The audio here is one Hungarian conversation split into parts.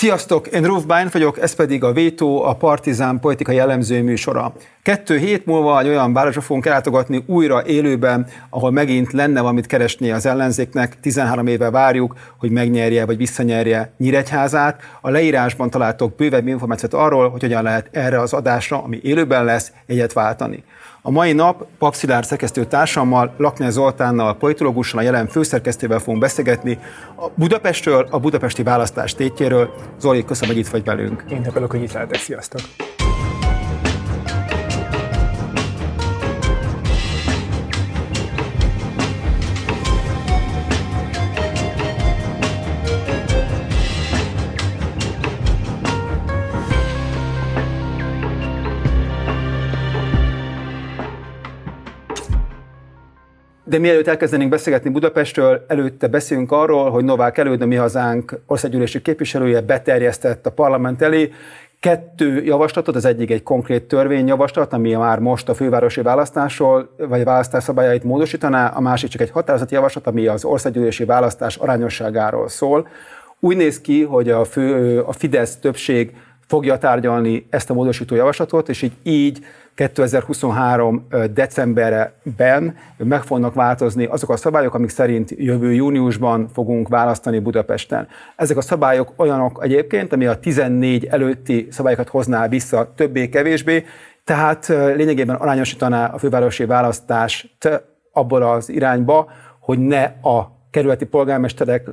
Sziasztok, én Ruf Bány vagyok, ez pedig a Vétó, a Partizán politikai jellemző műsora. Kettő hét múlva egy olyan városra fogunk ellátogatni újra élőben, ahol megint lenne valamit keresni az ellenzéknek. 13 éve várjuk, hogy megnyerje vagy visszanyerje Nyíregyházát. A leírásban találtok bővebb információt arról, hogy hogyan lehet erre az adásra, ami élőben lesz, egyet váltani. A mai nap Paxilár szerkesztő társammal, Lakner Zoltánnal, politológussal, a jelen főszerkesztővel fogunk beszélgetni a Budapestről, a budapesti választás tétjéről. Zoli, köszönöm, hogy itt vagy velünk. Én örülök, hogy itt lehetek. Sziasztok! De mielőtt elkezdenénk beszélgetni Budapestről, előtte beszélünk arról, hogy Novák Előd, a mi hazánk országgyűlési képviselője beterjesztett a parlament elé kettő javaslatot, az egyik egy konkrét törvényjavaslat, ami már most a fővárosi választásról, vagy választás szabályait módosítaná, a másik csak egy határozati javaslat, ami az országgyűlési választás arányosságáról szól. Úgy néz ki, hogy a, fő, a Fidesz többség fogja tárgyalni ezt a módosító javaslatot, és így, így 2023. decemberben meg fognak változni azok a szabályok, amik szerint jövő júniusban fogunk választani Budapesten. Ezek a szabályok olyanok egyébként, ami a 14 előtti szabályokat hozná vissza többé-kevésbé, tehát lényegében arányosítaná a fővárosi választást abból az irányba, hogy ne a kerületi polgármesterek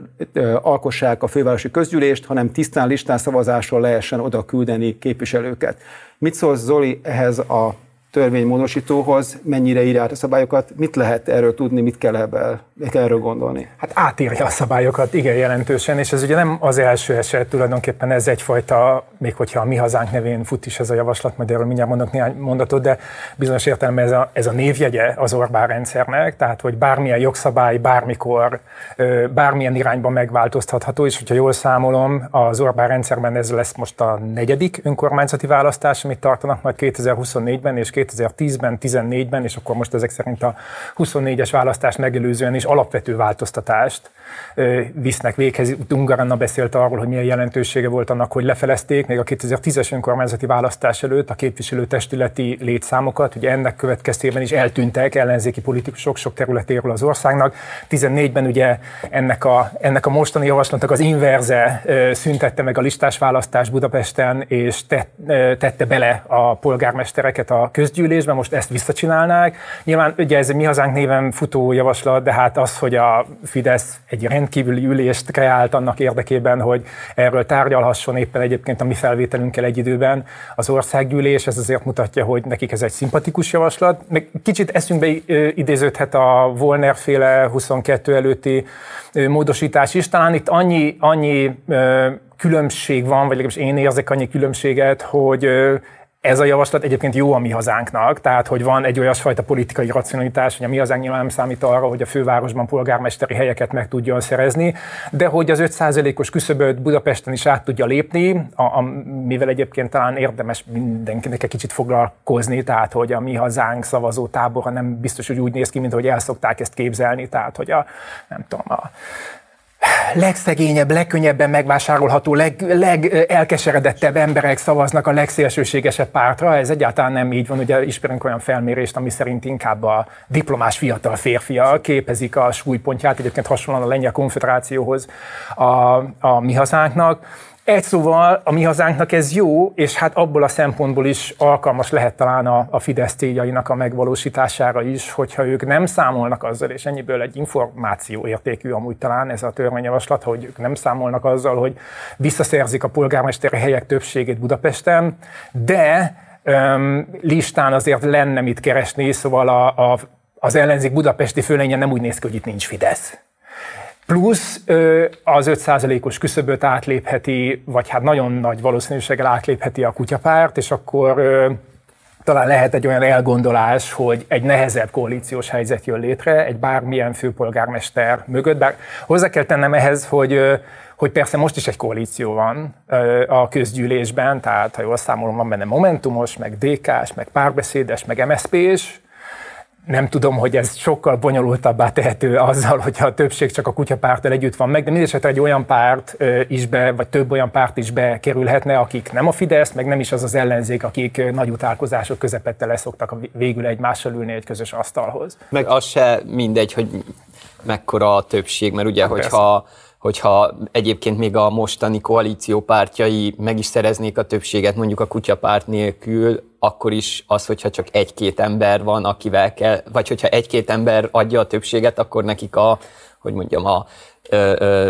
alkossák a fővárosi közgyűlést, hanem tisztán listán szavazásról lehessen oda küldeni képviselőket. Mit szólsz Zoli ehhez a törvénymódosítóhoz, mennyire írja át a szabályokat, mit lehet erről tudni, mit kell, ebből, mit kell erről gondolni? Hát átírja a szabályokat, igen jelentősen, és ez ugye nem az első eset, tulajdonképpen ez egyfajta, még hogyha a mi hazánk nevén fut is ez a javaslat, majd erről mindjárt mondok néhány mondatot, de bizonyos értelemben ez a, ez a névjegye az Orbán rendszernek, tehát hogy bármilyen jogszabály, bármikor, bármilyen irányban megváltoztatható, és hogyha jól számolom, az Orbán rendszerben ez lesz most a negyedik önkormányzati választás, amit tartanak majd 2024-ben és 2010-ben, 14-ben, és akkor most ezek szerint a 24-es választás megelőzően is alapvető változtatást visznek véghez. Ungaranna beszélt arról, hogy milyen jelentősége volt annak, hogy lefelezték még a 2010-es önkormányzati választás előtt a képviselőtestületi létszámokat. Ugye ennek következtében is eltűntek ellenzéki politikusok sok területéről az országnak. 14-ben ugye ennek a, ennek a mostani javaslatnak az inverze szüntette meg a listás választás Budapesten, és tette bele a polgármestereket a közgyűlésbe, most ezt visszacsinálnák. Nyilván ugye ez mi hazánk néven futó javaslat, de hát az, hogy a Fidesz egy rendkívüli ülést kreált annak érdekében, hogy erről tárgyalhasson éppen egyébként a mi felvételünkkel egy időben az országgyűlés, ez azért mutatja, hogy nekik ez egy szimpatikus javaslat. Meg kicsit eszünkbe idéződhet a Volner féle 22 előtti módosítás is. Talán itt annyi, annyi különbség van, vagy legalábbis én érzek annyi különbséget, hogy ez a javaslat egyébként jó a mi hazánknak, tehát hogy van egy olyasfajta politikai racionalitás, hogy a mi hazánk nyilván nem számít arra, hogy a fővárosban polgármesteri helyeket meg tudjon szerezni, de hogy az 5%-os küszöböt Budapesten is át tudja lépni, a, a, mivel egyébként talán érdemes mindenkinek egy kicsit foglalkozni, tehát hogy a mi hazánk szavazó tábora nem biztos, hogy úgy néz ki, mint hogy el szokták ezt képzelni, tehát hogy a, nem tudom, a legszegényebb, legkönnyebben megvásárolható, leg, emberek szavaznak a legszélsőségesebb pártra. Ez egyáltalán nem így van. Ugye ismerünk olyan felmérést, ami szerint inkább a diplomás fiatal férfiak képezik a súlypontját, egyébként hasonlóan a Lengyel Konfederációhoz a, a mi hazánknak. Egy szóval a mi hazánknak ez jó, és hát abból a szempontból is alkalmas lehet talán a, a Fidesz céljainak a megvalósítására is, hogyha ők nem számolnak azzal, és ennyiből egy információ értékű amúgy talán ez a törvényjavaslat, hogy ők nem számolnak azzal, hogy visszaszerzik a polgármesteri helyek többségét Budapesten, de öm, listán azért lenne mit keresni, szóval a, a, az ellenzék budapesti főlénye nem úgy néz ki, hogy itt nincs Fidesz plusz az 5%-os küszöböt átlépheti, vagy hát nagyon nagy valószínűséggel átlépheti a kutyapárt, és akkor talán lehet egy olyan elgondolás, hogy egy nehezebb koalíciós helyzet jön létre, egy bármilyen főpolgármester mögött, bár hozzá kell tennem ehhez, hogy hogy persze most is egy koalíció van a közgyűlésben, tehát ha jól számolom, van benne Momentumos, meg DK-s, meg párbeszédes, meg MSZP-s, nem tudom, hogy ez sokkal bonyolultabbá tehető azzal, hogyha a többség csak a kutyapárttal együtt van meg, de mindesetre egy olyan párt is be, vagy több olyan párt is bekerülhetne, akik nem a Fidesz, meg nem is az az ellenzék, akik nagy utálkozások közepette leszoktak végül egymással ülni egy közös asztalhoz. Meg az se mindegy, hogy mekkora a többség, mert ugye, hát hogyha persze hogyha egyébként még a mostani koalíció pártjai meg is szereznék a többséget mondjuk a kutyapárt nélkül, akkor is az, hogyha csak egy-két ember van, akivel kell, vagy hogyha egy-két ember adja a többséget, akkor nekik a, hogy mondjam, a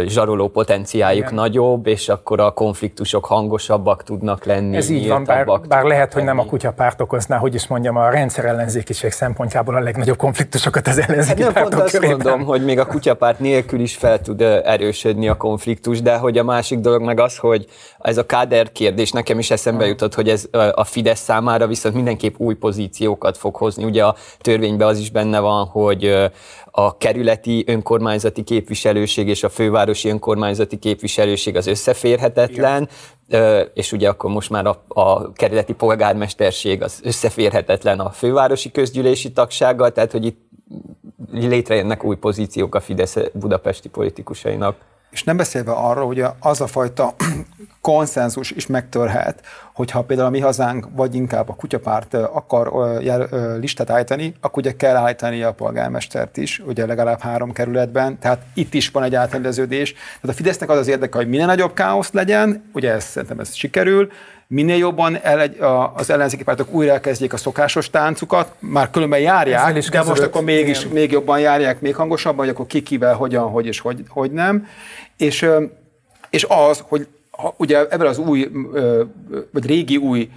zsaroló potenciáljuk Igen. nagyobb, és akkor a konfliktusok hangosabbak tudnak lenni. Ez így van, bár, bár lehet, hogy nem a kutyapárt okozná, hogy is mondjam, a rendszer ellenzékiség szempontjából a legnagyobb konfliktusokat az ellenzéki hát pártok azt mondom, hogy még a kutyapárt nélkül is fel tud erősödni a konfliktus, de hogy a másik dolog meg az, hogy ez a káder kérdés nekem is eszembe jutott, hogy ez a Fidesz számára viszont mindenképp új pozíciókat fog hozni. Ugye a törvényben az is benne van, hogy a kerületi önkormányzati képviselőség és a fővárosi önkormányzati képviselőség az összeférhetetlen, Igen. és ugye akkor most már a, a kerületi polgármesterség az összeférhetetlen a fővárosi közgyűlési tagsággal, tehát hogy itt létrejönnek új pozíciók a Fidesz budapesti politikusainak. És nem beszélve arról, hogy az a fajta konszenzus is megtörhet, hogyha például a mi hazánk, vagy inkább a kutyapárt akar listát állítani, akkor ugye kell állítani a polgármestert is, ugye legalább három kerületben, tehát itt is van egy átrendeződés. Tehát a Fidesznek az az érdeke, hogy minél nagyobb káosz legyen, ugye ez, szerintem ez sikerül, minél jobban el, az ellenzéki pártok újra elkezdjék a szokásos táncukat, már különben járják, is de most akkor mégis, még jobban járják, még hangosabban, hogy akkor ki kivel, hogyan, hogy és hogy, hogy nem. És, és az, hogy ugye ebben az új, vagy régi új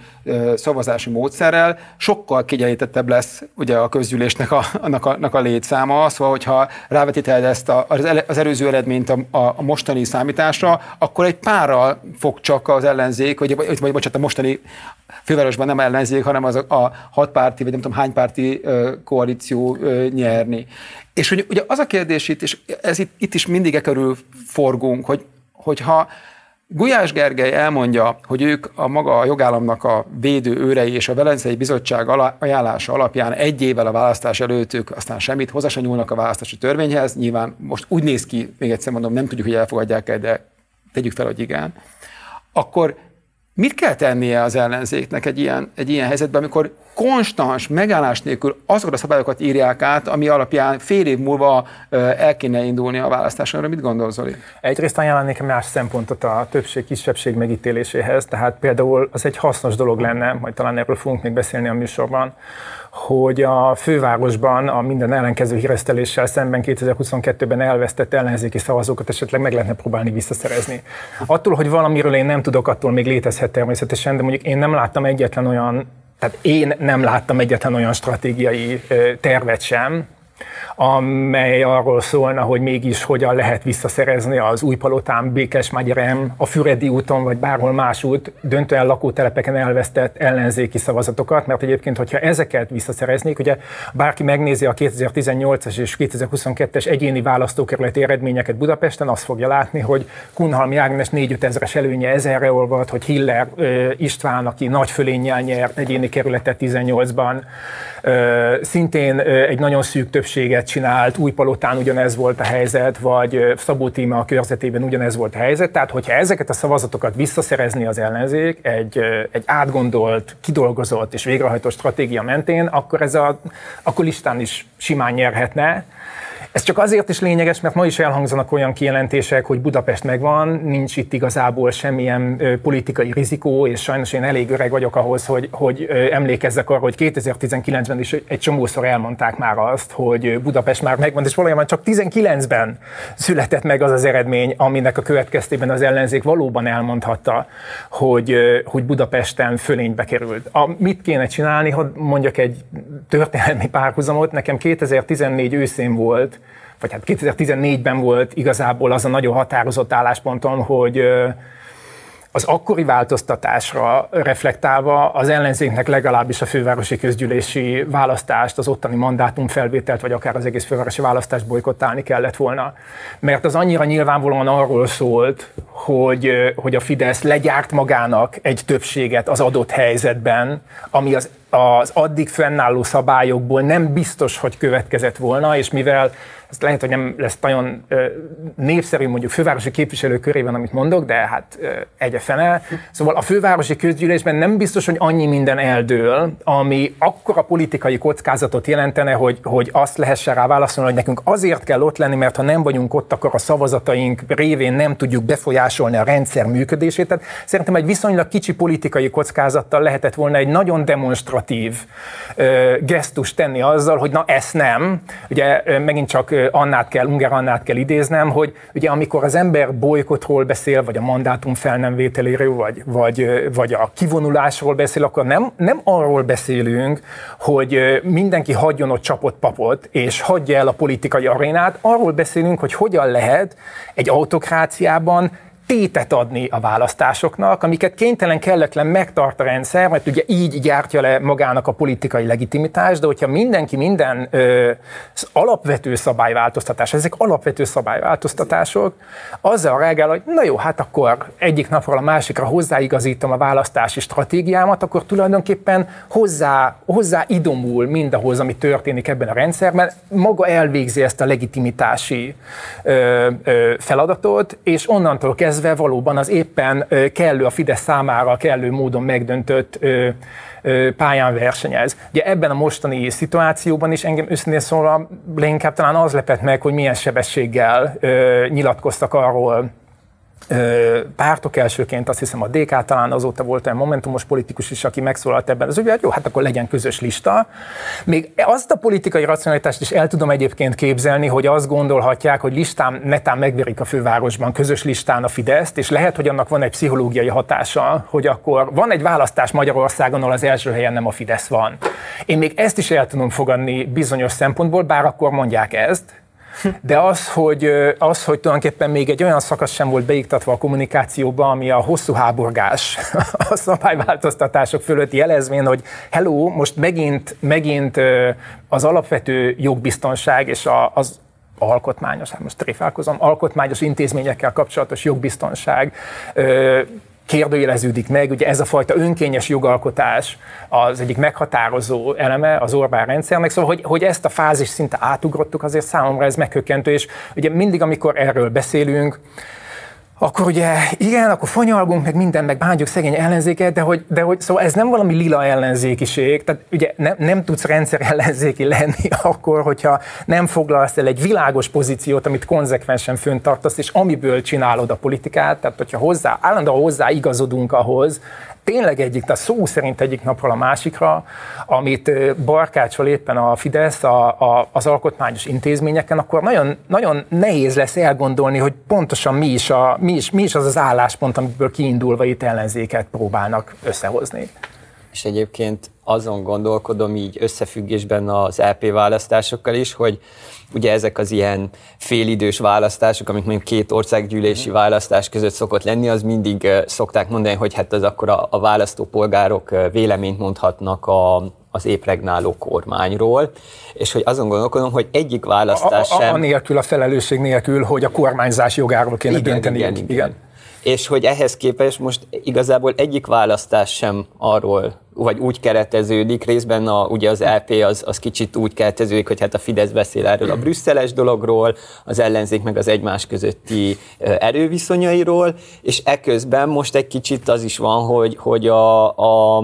szavazási módszerrel sokkal kiegyenlítettebb lesz ugye a közgyűlésnek a, annak, a, annak a létszáma, szóval hogyha rávetíteled ezt a, az előző eredményt a, a, mostani számításra, akkor egy párral fog csak az ellenzék, vagy, vagy, vagy bocsánat, a mostani fővárosban nem ellenzék, hanem az a, a hatpárti, vagy nem tudom hány párti koalíció nyerni. És hogy, ugye az a kérdés itt, és ez itt, itt is mindig e körül forgunk, hogy, hogyha Gulyás Gergely elmondja, hogy ők a maga a jogállamnak a védő őrei és a Velencei Bizottság ajánlása alapján egy évvel a választás előtt ők aztán semmit hozzá sem nyúlnak a választási törvényhez. Nyilván most úgy néz ki, még egyszer mondom, nem tudjuk, hogy elfogadják-e, de tegyük fel, hogy igen. Akkor mit kell tennie az ellenzéknek egy ilyen, egy ilyen helyzetben, amikor konstans, megállás nélkül azokat a szabályokat írják át, ami alapján fél év múlva el kéne indulni a választásra. Mit gondol, Zoli? Egyrészt ajánlanék más szempontot a többség-kisebbség megítéléséhez, tehát például az egy hasznos dolog lenne, majd talán erről fogunk még beszélni a műsorban, hogy a fővárosban a minden ellenkező híreszteléssel szemben 2022-ben elvesztett ellenzéki szavazókat esetleg meg lehetne próbálni visszaszerezni. Attól, hogy valamiről én nem tudok, attól még létezhet természetesen, de mondjuk én nem láttam egyetlen olyan tehát én nem láttam egyetlen olyan stratégiai tervet sem, amely arról szólna, hogy mégis hogyan lehet visszaszerezni az Újpalotán, Békes-Magyarem, a Füredi úton, vagy bárhol másút döntően lakótelepeken elvesztett ellenzéki szavazatokat, mert egyébként, hogyha ezeket visszaszereznék, ugye bárki megnézi a 2018-as és 2022-es egyéni választókerületi eredményeket Budapesten, azt fogja látni, hogy Kunhalmi Ágnes 4-5 ezeres előnye ezerre olvad, hogy Hiller István, aki nagy fölénnyel nyert egyéni kerületet 18-ban, szintén egy nagyon szűk többséget csinált, Újpalotán ugyanez volt a helyzet, vagy Szabó Tíma a körzetében ugyanez volt a helyzet. Tehát, hogyha ezeket a szavazatokat visszaszerezni az ellenzék egy, egy átgondolt, kidolgozott és végrehajtott stratégia mentén, akkor ez a, akkor listán is simán nyerhetne. Ez csak azért is lényeges, mert ma is elhangzanak olyan kijelentések, hogy Budapest megvan, nincs itt igazából semmilyen politikai rizikó, és sajnos én elég öreg vagyok ahhoz, hogy, hogy emlékezzek arra, hogy 2019-ben is egy csomószor elmondták már azt, hogy Budapest már megvan, és valójában csak 19-ben született meg az az eredmény, aminek a következtében az ellenzék valóban elmondhatta, hogy, hogy Budapesten fölénybe került. A, mit kéne csinálni, hogy mondjak egy történelmi párhuzamot, nekem 2014 őszén volt vagy hát 2014-ben volt igazából az a nagyon határozott álláspontom, hogy az akkori változtatásra reflektálva az ellenzéknek legalábbis a fővárosi közgyűlési választást, az ottani mandátumfelvételt, vagy akár az egész fővárosi választást bolykottálni kellett volna. Mert az annyira nyilvánvalóan arról szólt, hogy, hogy a Fidesz legyárt magának egy többséget az adott helyzetben, ami az az addig fennálló szabályokból nem biztos, hogy következett volna, és mivel ez lehet, hogy nem lesz nagyon népszerű mondjuk fővárosi képviselő körében, amit mondok, de hát egy fene. Szóval a fővárosi közgyűlésben nem biztos, hogy annyi minden eldől, ami akkora politikai kockázatot jelentene, hogy, hogy azt lehessen rá válaszolni, hogy nekünk azért kell ott lenni, mert ha nem vagyunk ott, akkor a szavazataink révén nem tudjuk befolyásolni a rendszer működését. Tehát szerintem egy viszonylag kicsi politikai kockázattal lehetett volna egy nagyon demonstratív ö, gesztus tenni azzal, hogy na ezt nem. Ugye megint csak Annát kell, Unger Annát kell idéznem, hogy ugye amikor az ember bolykotról beszél, vagy a mandátum fel nem vételéről, vagy, vagy, vagy a kivonulásról beszél, akkor nem, nem arról beszélünk, hogy mindenki hagyjon ott csapott papot, és hagyja el a politikai arénát, arról beszélünk, hogy hogyan lehet egy autokráciában tétet adni a választásoknak, amiket kénytelen kelletlen megtart a rendszer, mert ugye így gyártja le magának a politikai legitimitást, de hogyha mindenki minden ö, alapvető szabályváltoztatás, ezek alapvető szabályváltoztatások, azzal reagál, hogy na jó, hát akkor egyik napról a másikra hozzáigazítom a választási stratégiámat, akkor tulajdonképpen hozzá, hozzá idomul mindahhoz, ami történik ebben a rendszerben, maga elvégzi ezt a legitimitási ö, ö, feladatot, és onnantól kezdve kezdve valóban az éppen kellő a Fidesz számára kellő módon megdöntött pályán versenyez. Ugye ebben a mostani szituációban is engem őszintén szólva leginkább talán az lepett meg, hogy milyen sebességgel nyilatkoztak arról pártok elsőként, azt hiszem a DK talán azóta volt egy momentumos politikus is, aki megszólalt ebben az ügyben, jó, hát akkor legyen közös lista. Még azt a politikai racionalitást is el tudom egyébként képzelni, hogy azt gondolhatják, hogy listán netán megverik a fővárosban közös listán a Fideszt, és lehet, hogy annak van egy pszichológiai hatása, hogy akkor van egy választás Magyarországon, ahol az első helyen nem a Fidesz van. Én még ezt is el tudom fogadni bizonyos szempontból, bár akkor mondják ezt, de az, hogy, az, hogy tulajdonképpen még egy olyan szakasz sem volt beiktatva a kommunikációba, ami a hosszú háborgás, a szabályváltoztatások fölött jelezvén, hogy hello, most megint, megint az alapvető jogbiztonság és az alkotmányos, hát most tréfálkozom, alkotmányos intézményekkel kapcsolatos jogbiztonság kérdőjeleződik meg, ugye ez a fajta önkényes jogalkotás az egyik meghatározó eleme az Orbán rendszernek, szóval hogy, hogy ezt a fázis szinte átugrottuk, azért számomra ez meghökkentő, és ugye mindig, amikor erről beszélünk, akkor ugye igen, akkor fanyalgunk, meg minden, meg bántjuk szegény ellenzéket, de hogy, de hogy szóval ez nem valami lila ellenzékiség, tehát ugye nem, nem tudsz rendszer ellenzéki lenni akkor, hogyha nem foglalsz el egy világos pozíciót, amit konzekvensen föntartasz, és amiből csinálod a politikát, tehát hogyha hozzá, állandóan hozzá igazodunk ahhoz, tényleg egyik, tehát szó szerint egyik napról a másikra, amit barkácsol éppen a Fidesz a, a, az alkotmányos intézményeken, akkor nagyon, nagyon nehéz lesz elgondolni, hogy pontosan mi is, a, mi, is, mi is az az álláspont, amiből kiindulva itt ellenzéket próbálnak összehozni. És egyébként azon gondolkodom így összefüggésben az LP e választásokkal is, hogy ugye ezek az ilyen félidős választások, amik mondjuk két országgyűlési mm. választás között szokott lenni, az mindig szokták mondani, hogy hát az akkor a, a választópolgárok véleményt mondhatnak a, az épregnáló kormányról, és hogy azon gondolkodom, hogy egyik választás a, a, a, sem... A nélkül, a felelősség nélkül, hogy a kormányzás jogáról kéne igen, dönteni. Igen, igen. igen és hogy ehhez képest most igazából egyik választás sem arról, vagy úgy kereteződik, részben a, ugye az LP az, az kicsit úgy kereteződik, hogy hát a Fidesz beszél erről a brüsszeles dologról, az ellenzék meg az egymás közötti erőviszonyairól, és eközben most egy kicsit az is van, hogy, hogy a, a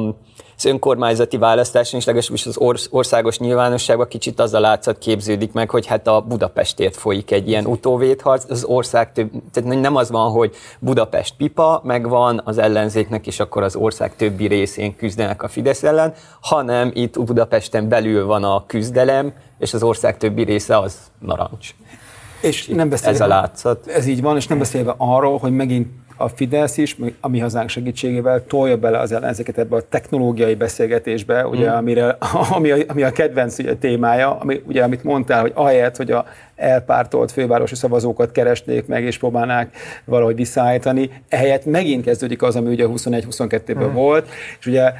az önkormányzati választáson is legalábbis az országos nyilvánosságban kicsit az a látszat képződik meg, hogy hát a Budapestért folyik egy ilyen utóvédharc, az ország több, tehát nem az van, hogy Budapest pipa, megvan az ellenzéknek, és akkor az ország többi részén küzdenek a Fidesz ellen, hanem itt Budapesten belül van a küzdelem, és az ország többi része az narancs. És nem beszélve, ez a látszat. Ez így van, és nem beszélve arról, hogy megint a Fidesz is, a mi hazánk segítségével tolja bele az ellenzéket ebbe a technológiai beszélgetésbe, ugye, mm. amire, ami, a, ami a kedvenc ugye, témája, ami, ugye, amit mondtál, hogy ahelyett, hogy a elpártolt fővárosi szavazókat keresnék meg, és próbálnák valahogy visszaállítani, ehelyett megint kezdődik az, ami ugye 21-22-ben mm. volt, és ugye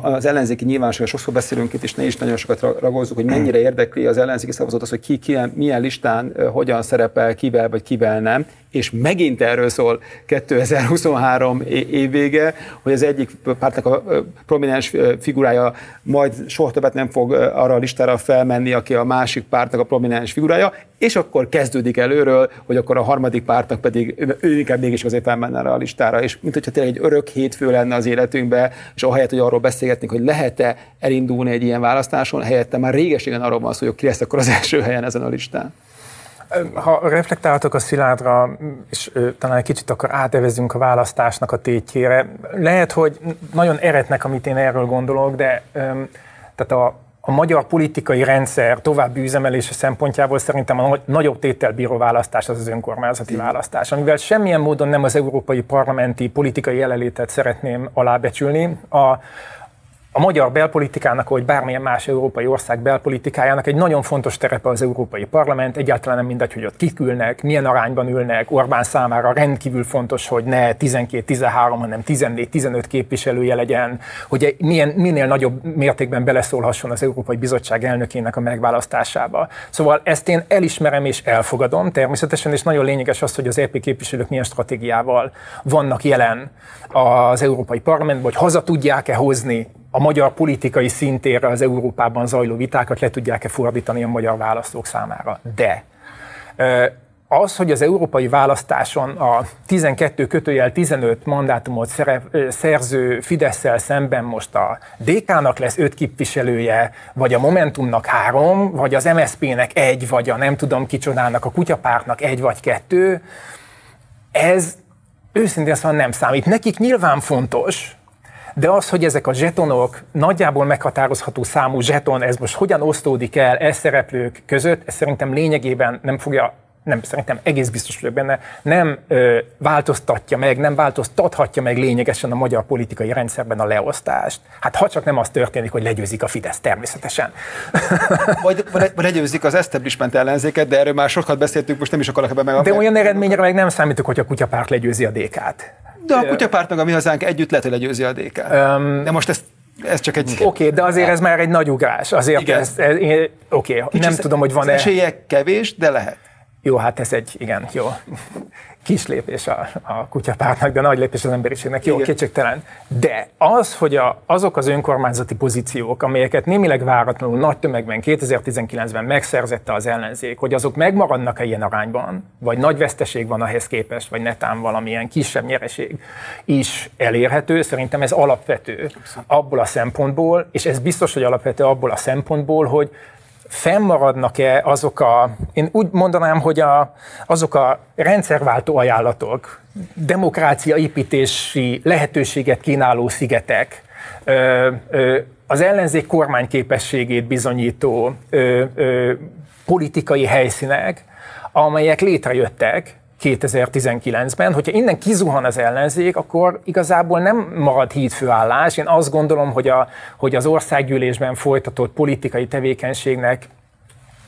az ellenzéki nyilvánosság, sokszor beszélünk itt, és ne is nagyon sokat ragozzuk, hogy mennyire érdekli az ellenzéki szavazót az, hogy ki, ki milyen listán hogyan szerepel, kivel vagy kivel nem. És megint erről szól 2023 évvége, hogy az egyik pártnak a prominens figurája majd soha többet nem fog arra a listára felmenni, aki a másik pártnak a prominens figurája, és akkor kezdődik előről, hogy akkor a harmadik pártnak pedig ő inkább mégis azért felmenne erre a listára. És mint hogyha tényleg egy örök hétfő lenne az életünkbe, és ahelyett, hogy arról beszélgetnénk, hogy lehet-e elindulni egy ilyen választáson, helyette már régeségen arról van szó, hogy ki lesz akkor az első helyen ezen a listán. Ha reflektáltok a Szilárdra, és talán egy kicsit akkor átevezünk a választásnak a tétjére, lehet, hogy nagyon eretnek, amit én erről gondolok, de tehát a, a magyar politikai rendszer további üzemelése szempontjából szerintem a nagyobb tétel bíró választás az az önkormányzati választás, amivel semmilyen módon nem az európai parlamenti politikai jelenlétet szeretném alábecsülni. A, a magyar belpolitikának, vagy bármilyen más európai ország belpolitikájának egy nagyon fontos terepe az Európai Parlament, egyáltalán nem mindegy, hogy ott kik ülnek, milyen arányban ülnek, Orbán számára rendkívül fontos, hogy ne 12-13, hanem 14-15 képviselője legyen, hogy milyen, minél nagyobb mértékben beleszólhasson az Európai Bizottság elnökének a megválasztásába. Szóval ezt én elismerem és elfogadom természetesen, és nagyon lényeges az, hogy az EP képviselők milyen stratégiával vannak jelen az Európai Parlamentben, hogy haza tudják-e hozni a magyar politikai szintére az Európában zajló vitákat le tudják-e fordítani a magyar választók számára. De az, hogy az európai választáson a 12 kötőjel 15 mandátumot szerző fidesz szemben most a DK-nak lesz 5 képviselője, vagy a Momentumnak három, vagy az MSZP-nek egy, vagy a nem tudom kicsodának, a kutyapártnak egy vagy kettő, ez őszintén szóval nem számít. Nekik nyilván fontos, de az, hogy ezek a zsetonok nagyjából meghatározható számú zseton, ez most hogyan osztódik el ez szereplők között, ez szerintem lényegében nem fogja nem, szerintem egész biztos vagyok benne, nem ö, változtatja meg, nem változtathatja meg lényegesen a magyar politikai rendszerben a leosztást. Hát ha csak nem az történik, hogy legyőzik a Fidesz, természetesen. Vagy, vagy legyőzik az establishment ellenzéket, de erről már sokat beszéltünk, most nem is akarok ebben meg. De olyan eredményre meg nem számítok, hogy a kutyapárt legyőzi a DK-t. De a kutyapártnak a mi hazánk együtt lehet, hogy legyőzi a DK. Um, de most ezt ez csak egy... Oké, okay, de azért ez már egy nagy ugrás. Azért igen. ez, ez, oké, okay, nem tudom, hogy van-e... Esélye kevés, de lehet. Jó, hát ez egy, igen, jó kis lépés a, a kutyapártnak, de nagy lépés az emberiségnek. Jó, kétségtelen. De az, hogy a, azok az önkormányzati pozíciók, amelyeket némileg váratlanul nagy tömegben 2019-ben megszerzette az ellenzék, hogy azok megmaradnak-e ilyen arányban, vagy nagy veszteség van ahhez képest, vagy netán valamilyen kisebb nyereség is elérhető, szerintem ez alapvető abból a szempontból, és ez biztos, hogy alapvető abból a szempontból, hogy fennmaradnak-e azok a, én úgy mondanám, hogy a, azok a rendszerváltó ajánlatok, demokrácia építési lehetőséget kínáló szigetek, ö, ö, az ellenzék kormányképességét bizonyító ö, ö, politikai helyszínek, amelyek létrejöttek 2019-ben, hogyha innen kizuhan az ellenzék, akkor igazából nem marad hídfőállás. Én azt gondolom, hogy, a, hogy az országgyűlésben folytatott politikai tevékenységnek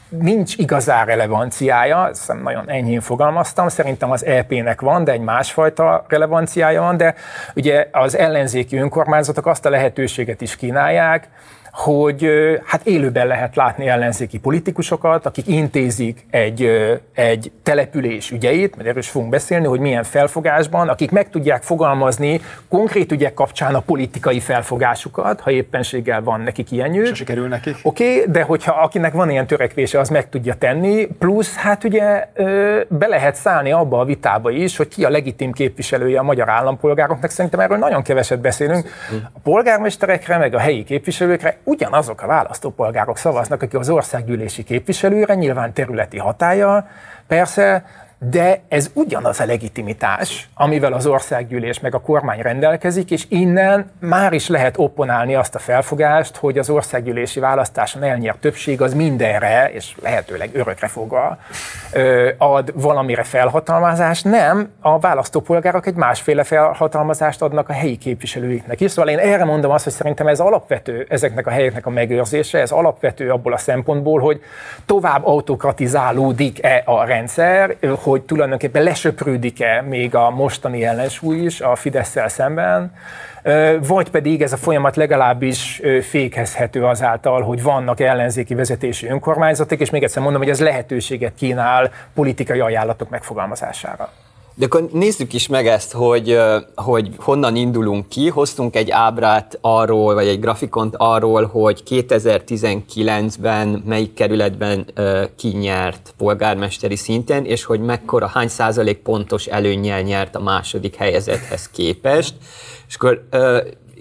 nincs igazán relevanciája, ezt nagyon enyhén fogalmaztam, szerintem az EP-nek van, de egy másfajta relevanciája van, de ugye az ellenzéki önkormányzatok azt a lehetőséget is kínálják, hogy hát élőben lehet látni ellenzéki politikusokat, akik intézik egy, egy település ügyeit, mert erről is fogunk beszélni, hogy milyen felfogásban, akik meg tudják fogalmazni konkrét ügyek kapcsán a politikai felfogásukat, ha éppenséggel van nekik ilyen És sikerül nekik. Oké, okay, de hogyha akinek van ilyen törekvése, az meg tudja tenni, plusz hát ugye be lehet szállni abba a vitába is, hogy ki a legitim képviselője a magyar állampolgároknak. Szerintem erről nagyon keveset beszélünk. A polgármesterekre, meg a helyi képviselőkre ugyanazok a választópolgárok szavaznak, akik az országgyűlési képviselőre, nyilván területi hatája, persze, de ez ugyanaz a legitimitás, amivel az országgyűlés meg a kormány rendelkezik, és innen már is lehet opponálni azt a felfogást, hogy az országgyűlési választáson elnyert többség az mindenre, és lehetőleg örökre fogva ad valamire felhatalmazást. Nem, a választópolgárok egy másféle felhatalmazást adnak a helyi képviselőiknek is. Szóval én erre mondom azt, hogy szerintem ez alapvető ezeknek a helyeknek a megőrzése, ez alapvető abból a szempontból, hogy tovább autokratizálódik-e a rendszer, hogy hogy tulajdonképpen lesöprődik-e még a mostani ellensúly is a fidesz szemben, vagy pedig ez a folyamat legalábbis fékezhető azáltal, hogy vannak ellenzéki vezetési önkormányzatok, és még egyszer mondom, hogy ez lehetőséget kínál politikai ajánlatok megfogalmazására. De akkor nézzük is meg ezt, hogy, hogy honnan indulunk ki. Hoztunk egy ábrát arról, vagy egy grafikont arról, hogy 2019-ben melyik kerületben kinyert polgármesteri szinten, és hogy mekkora, hány százalék pontos előnyel nyert a második helyezethez képest. És akkor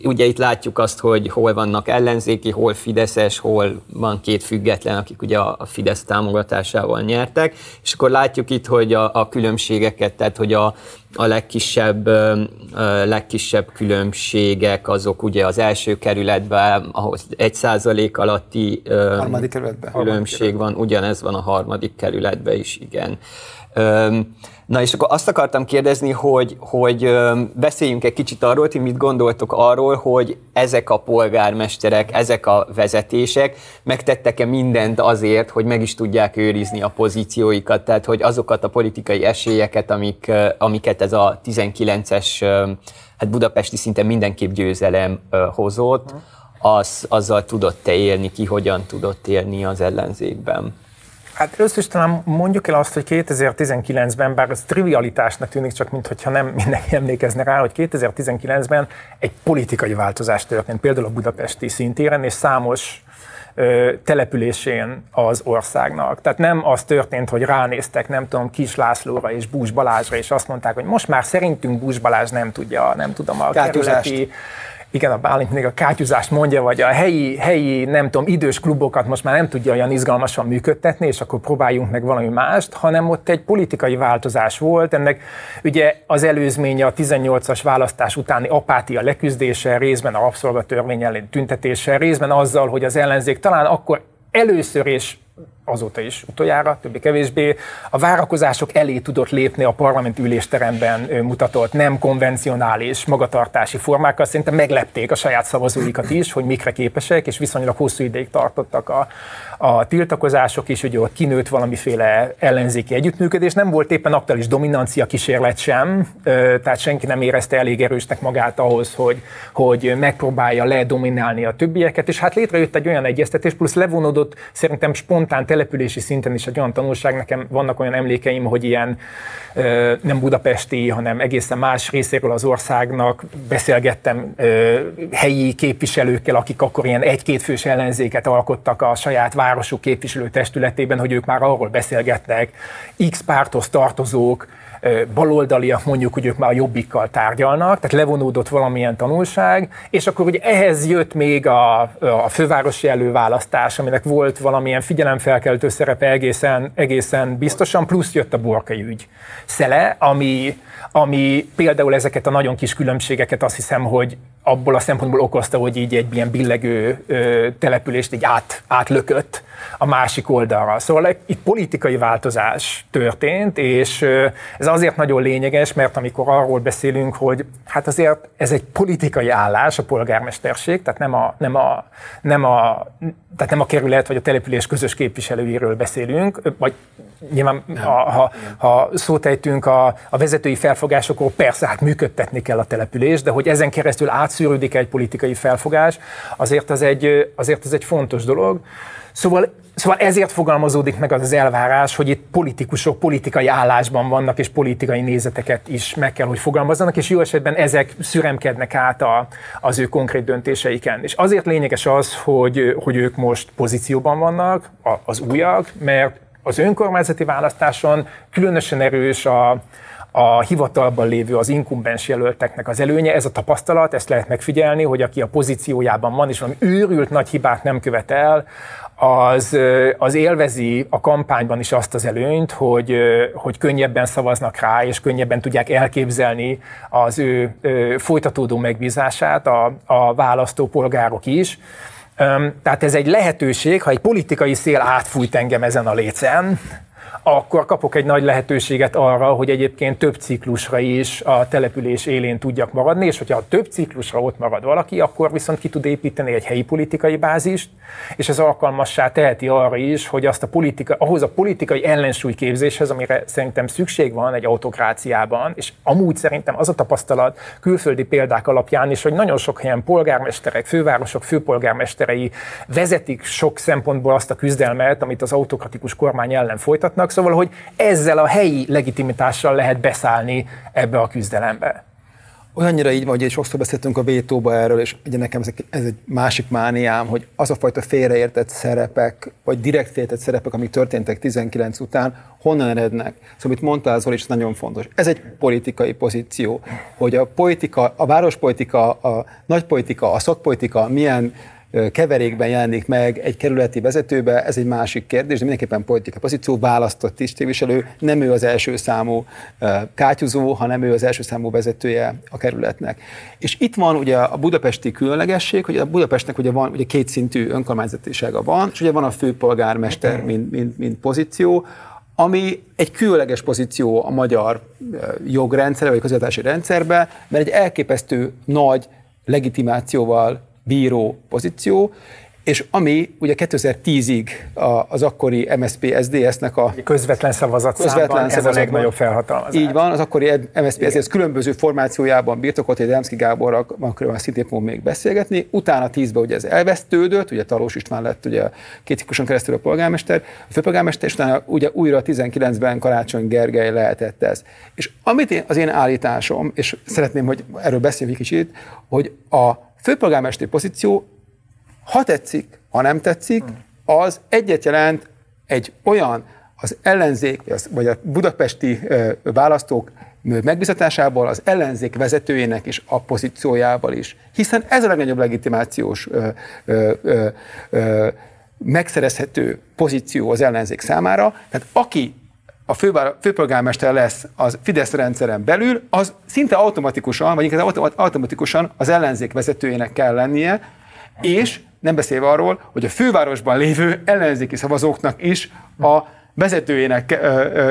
ugye itt látjuk azt, hogy hol vannak ellenzéki, hol fideszes, hol van két független, akik ugye a Fidesz támogatásával nyertek, és akkor látjuk itt, hogy a, a különbségeket, tehát hogy a, a legkisebb, legkisebb különbségek azok ugye az első kerületben, ahol egy százalék alatti harmadik különbség van, ugyanez van a harmadik kerületben is, igen. Na és akkor azt akartam kérdezni, hogy, hogy beszéljünk egy kicsit arról, hogy mit gondoltok arról, hogy ezek a polgármesterek, ezek a vezetések megtettek-e mindent azért, hogy meg is tudják őrizni a pozícióikat, tehát hogy azokat a politikai esélyeket, amik, amiket ez a 19-es hát budapesti szinten mindenképp győzelem hozott, az, azzal tudott-e élni, ki hogyan tudott élni az ellenzékben? Hát először is talán mondjuk el azt, hogy 2019-ben, bár ez trivialitásnak tűnik, csak mintha nem mindenki emlékezne rá, hogy 2019-ben egy politikai változás történt, például a budapesti szintéren, és számos ö, településén az országnak. Tehát nem az történt, hogy ránéztek, nem tudom, Kis Lászlóra és Bús Balázsra, és azt mondták, hogy most már szerintünk Bús Balázs nem tudja, nem tudom, a kerületi igen, a Bálint még a kátyuzást mondja, vagy a helyi, helyi, nem tudom, idős klubokat most már nem tudja olyan izgalmasan működtetni, és akkor próbáljunk meg valami mást, hanem ott egy politikai változás volt. Ennek ugye az előzménye a 18-as választás utáni apátia leküzdése, részben a rabszolgatörvény ellen tüntetése, részben azzal, hogy az ellenzék talán akkor először és azóta is utoljára, többé-kevésbé, a várakozások elé tudott lépni a parlament ülésteremben mutatott nem konvencionális magatartási formákkal. Szerintem meglepték a saját szavazóikat is, hogy mikre képesek, és viszonylag hosszú ideig tartottak a, a tiltakozások is, hogy ott kinőtt valamiféle ellenzéki együttműködés. Nem volt éppen aktuális dominancia kísérlet sem, tehát senki nem érezte elég erősnek magát ahhoz, hogy, hogy megpróbálja ledominálni a többieket, és hát létrejött egy olyan egyeztetés, plusz levonódott szerintem spontán települési szinten is egy olyan tanulság, nekem vannak olyan emlékeim, hogy ilyen nem budapesti, hanem egészen más részéről az országnak beszélgettem helyi képviselőkkel, akik akkor ilyen egy-két fős ellenzéket alkottak a saját városuk képviselő testületében, hogy ők már arról beszélgetnek, X párthoz tartozók, baloldaliak mondjuk, hogy ők már a jobbikkal tárgyalnak, tehát levonódott valamilyen tanulság, és akkor ugye ehhez jött még a, a fővárosi előválasztás, aminek volt valamilyen figyelemfelkeltő szerepe egészen, egészen biztosan, plusz jött a borkai ügy szele, ami, ami például ezeket a nagyon kis különbségeket azt hiszem, hogy abból a szempontból okozta, hogy így egy ilyen billegő ö, települést így át, átlökött a másik oldalra. Szóval itt politikai változás történt, és ö, ez azért nagyon lényeges, mert amikor arról beszélünk, hogy hát azért ez egy politikai állás, a polgármesterség, tehát nem a, nem a, nem a, tehát nem a kerület vagy a település közös képviselőiről beszélünk, vagy nyilván ha, ha, ha szót ejtünk a, a vezetői felfogásokról, persze hát működtetni kell a település, de hogy ezen keresztül átszűrődik egy politikai felfogás, azért az egy, azért az egy fontos dolog. Szóval, szóval ezért fogalmazódik meg az az elvárás, hogy itt politikusok politikai állásban vannak, és politikai nézeteket is meg kell, hogy fogalmazzanak, és jó esetben ezek szüremkednek át a, az ő konkrét döntéseiken. És azért lényeges az, hogy, hogy ők most pozícióban vannak, az újak, mert az önkormányzati választáson különösen erős a, a hivatalban lévő, az inkumbens jelölteknek az előnye, ez a tapasztalat, ezt lehet megfigyelni, hogy aki a pozíciójában van, és valami őrült nagy hibát nem követel, az, az élvezi a kampányban is azt az előnyt, hogy, hogy könnyebben szavaznak rá, és könnyebben tudják elképzelni az ő folytatódó megbízását a, a választópolgárok is. Tehát ez egy lehetőség, ha egy politikai szél átfújt engem ezen a lécen, akkor kapok egy nagy lehetőséget arra, hogy egyébként több ciklusra is a település élén tudjak maradni, és hogyha a több ciklusra ott marad valaki, akkor viszont ki tud építeni egy helyi politikai bázist, és ez alkalmassá teheti arra is, hogy azt a politika, ahhoz a politikai ellensúlyképzéshez, amire szerintem szükség van egy autokráciában, és amúgy szerintem az a tapasztalat külföldi példák alapján is, hogy nagyon sok helyen polgármesterek, fővárosok főpolgármesterei vezetik sok szempontból azt a küzdelmet, amit az autokratikus kormány ellen folytat, mutatnak, szóval, hogy ezzel a helyi legitimitással lehet beszállni ebbe a küzdelembe. Olyannyira így van, hogy sokszor beszéltünk a vétóba erről, és ugye nekem ez, ez egy másik mániám, hogy az a fajta félreértett szerepek, vagy direkt félreértett szerepek, amik történtek 19 után, honnan erednek. Szóval, amit mondtál, Zoli, is nagyon fontos. Ez egy politikai pozíció, hogy a politika, a várospolitika, a nagypolitika, a szakpolitika milyen keverékben jelenik meg egy kerületi vezetőbe, ez egy másik kérdés, de mindenképpen politikai pozíció, választott tisztviselő, nem ő az első számú kátyuzó, hanem ő az első számú vezetője a kerületnek. És itt van ugye a budapesti különlegesség, hogy a Budapestnek ugye van ugye kétszintű önkormányzatisága van, és ugye van a főpolgármester, mint, mint, mint pozíció, ami egy különleges pozíció a magyar jogrendszer vagy közvetási rendszerbe, mert egy elképesztő nagy legitimációval bíró pozíció, és ami ugye 2010-ig az akkori MSP SDS-nek a közvetlen szavazat közvetlen ez a legnagyobb felhatalmazás. Így van, az akkori MSP SDS különböző formációjában birtokolt, hogy Demszki Gáborral akkor szintén fogunk még beszélgetni. Utána 10-ben ugye ez elvesztődött, ugye Talós István lett ugye két cikluson keresztül a polgármester, a főpolgármester, és utána ugye újra 19-ben Karácsony Gergely lehetett ez. És amit én, az én állításom, és szeretném, hogy erről beszéljünk egy kicsit, hogy a főpolgármesteri pozíció, ha tetszik, ha nem tetszik, az egyet jelent egy olyan az ellenzék, vagy a budapesti választók megbízatásából, az ellenzék vezetőjének is a pozíciójával is. Hiszen ez a legnagyobb legitimációs ö, ö, ö, ö, megszerezhető pozíció az ellenzék számára. Tehát aki a fővár, főpolgármester lesz az Fidesz rendszeren belül, az szinte automatikusan, vagy inkább automatikusan az ellenzék vezetőjének kell lennie, és nem beszélve arról, hogy a fővárosban lévő ellenzéki szavazóknak is a vezetőjének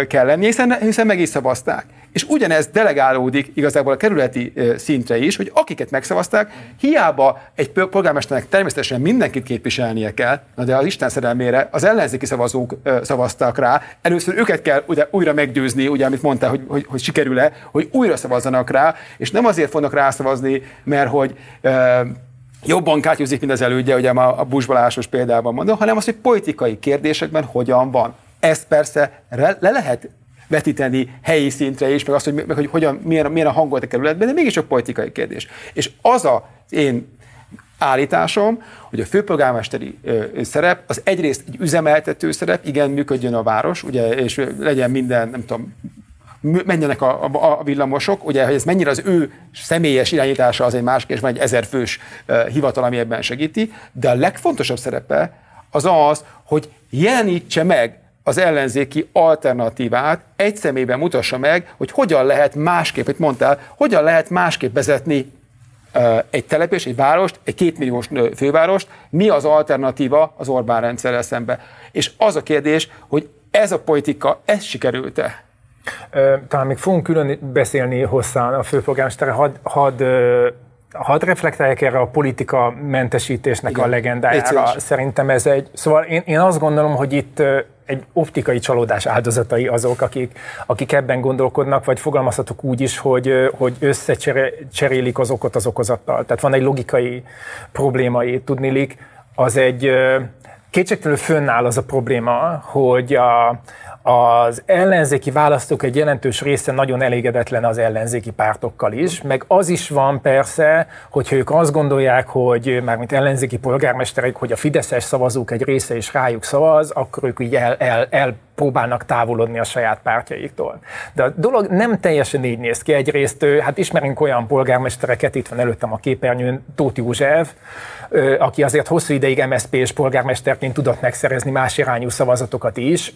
kell lennie, hiszen, hiszen meg is szavazták. És ugyanez delegálódik igazából a kerületi szintre is, hogy akiket megszavazták, hiába egy polgármesternek természetesen mindenkit képviselnie kell, de az Isten szerelmére az ellenzéki szavazók szavaztak rá, először őket kell ugye, újra meggyőzni, ugye, amit mondtál, hogy, hogy, hogy sikerül-e, hogy újra szavazzanak rá, és nem azért fognak rászavazni, mert hogy jobban kártyúzik, mint az elődje, ugye a Bush Balásos példában mondom, hanem az, hogy politikai kérdésekben hogyan van. Ezt persze le lehet vetíteni helyi szintre is, meg azt, hogy, meg, hogy hogyan, milyen, milyen a hangolt a kerületben, de mégis csak politikai kérdés. És az a én állításom, hogy a főpolgármesteri szerep az egyrészt egy üzemeltető szerep, igen, működjön a város, ugye, és legyen minden, nem tudom, menjenek a, a, a villamosok, ugye, hogy ez mennyire az ő személyes irányítása, az egy más kérdés, van egy ezer fős uh, hivatal, ami ebben segíti, de a legfontosabb szerepe az az, hogy jelenítse meg az ellenzéki alternatívát egy személyben mutassa meg, hogy hogyan lehet másképp, hogy mondtál, hogyan lehet másképp vezetni egy telepés, egy várost, egy kétmilliós fővárost, mi az alternatíva az Orbán rendszerrel szembe. És az a kérdés, hogy ez a politika, ez sikerült-e? Talán még fogunk külön beszélni hosszan a főpolgármesterre, hadd had, Hadd reflektáljak erre a politika mentesítésnek Igen. a legendájára. Szerintem ez egy... Szóval én, én azt gondolom, hogy itt egy optikai csalódás áldozatai azok, akik, akik ebben gondolkodnak, vagy fogalmazhatok úgy is, hogy, hogy összecserélik az okot az okozattal. Tehát van egy logikai problémai, tudnilik, az egy kétségtelenül fönnáll az a probléma, hogy a, az ellenzéki választók egy jelentős része nagyon elégedetlen az ellenzéki pártokkal is, meg az is van persze, hogyha ők azt gondolják, hogy már mint ellenzéki polgármesterek, hogy a fideszes szavazók egy része is rájuk szavaz, akkor ők így el, el, el próbálnak távolodni a saját pártjaiktól. De a dolog nem teljesen így néz ki. Egyrészt, hát ismerünk olyan polgármestereket, itt van előttem a képernyőn Tóth József, aki azért hosszú ideig MSZP-s polgármesterként tudott megszerezni más irányú szavazatokat is,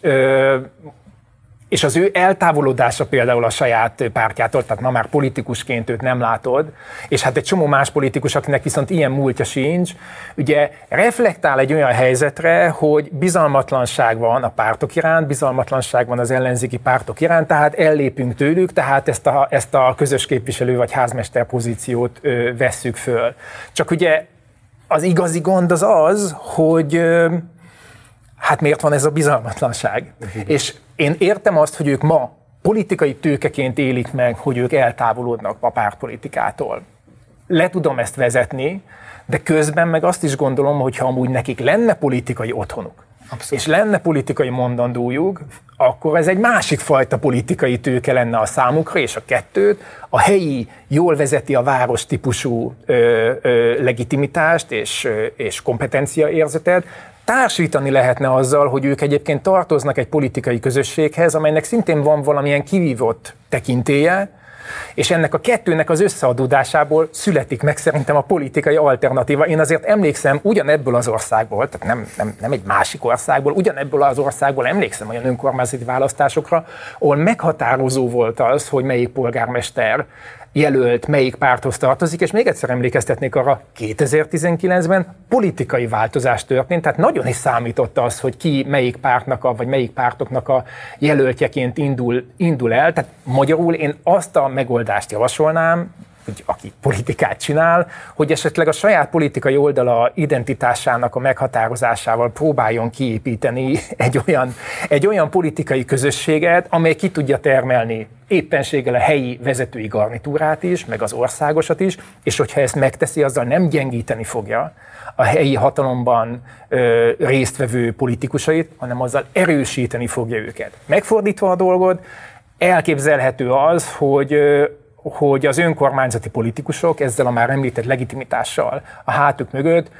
és az ő eltávolodása például a saját pártjától, tehát ma már politikusként őt nem látod, és hát egy csomó más politikus, akinek viszont ilyen múltja sincs, ugye reflektál egy olyan helyzetre, hogy bizalmatlanság van a pártok iránt, bizalmatlanság van az ellenzéki pártok iránt, tehát ellépünk tőlük, tehát ezt a, ezt a közös képviselő vagy házmester pozíciót ö, vesszük föl. Csak ugye az igazi gond az az, hogy hát miért van ez a bizalmatlanság. Uh-huh. És én értem azt, hogy ők ma politikai tőkeként élik meg, hogy ők eltávolodnak a pártpolitikától. Le tudom ezt vezetni, de közben meg azt is gondolom, hogy ha amúgy nekik lenne politikai otthonuk, Abszolút. és lenne politikai mondandójuk, akkor ez egy másik fajta politikai tőke lenne a számukra, és a kettőt, a helyi, jól vezeti a város típusú ö, ö, legitimitást és, ö, és kompetenciaérzetet, társítani lehetne azzal, hogy ők egyébként tartoznak egy politikai közösséghez, amelynek szintén van valamilyen kivívott tekintéje, és ennek a kettőnek az összeadódásából születik meg szerintem a politikai alternatíva. Én azért emlékszem ugyanebből az országból, tehát nem, nem, nem egy másik országból, ugyanebből az országból emlékszem olyan önkormányzati választásokra, ahol meghatározó volt az, hogy melyik polgármester jelölt melyik párthoz tartozik, és még egyszer emlékeztetnék arra, 2019-ben politikai változás történt, tehát nagyon is számított az, hogy ki melyik pártnak, a, vagy melyik pártoknak a jelöltjeként indul, indul el. Tehát magyarul én azt a megoldást javasolnám, hogy aki politikát csinál, hogy esetleg a saját politikai oldala identitásának a meghatározásával próbáljon kiépíteni egy olyan, egy olyan politikai közösséget, amely ki tudja termelni éppenséggel a helyi vezetői garnitúrát is, meg az országosat is, és hogyha ezt megteszi, azzal nem gyengíteni fogja a helyi hatalomban ö, résztvevő politikusait, hanem azzal erősíteni fogja őket. Megfordítva a dolgot, elképzelhető az, hogy hogy az önkormányzati politikusok ezzel a már említett legitimitással a hátuk mögött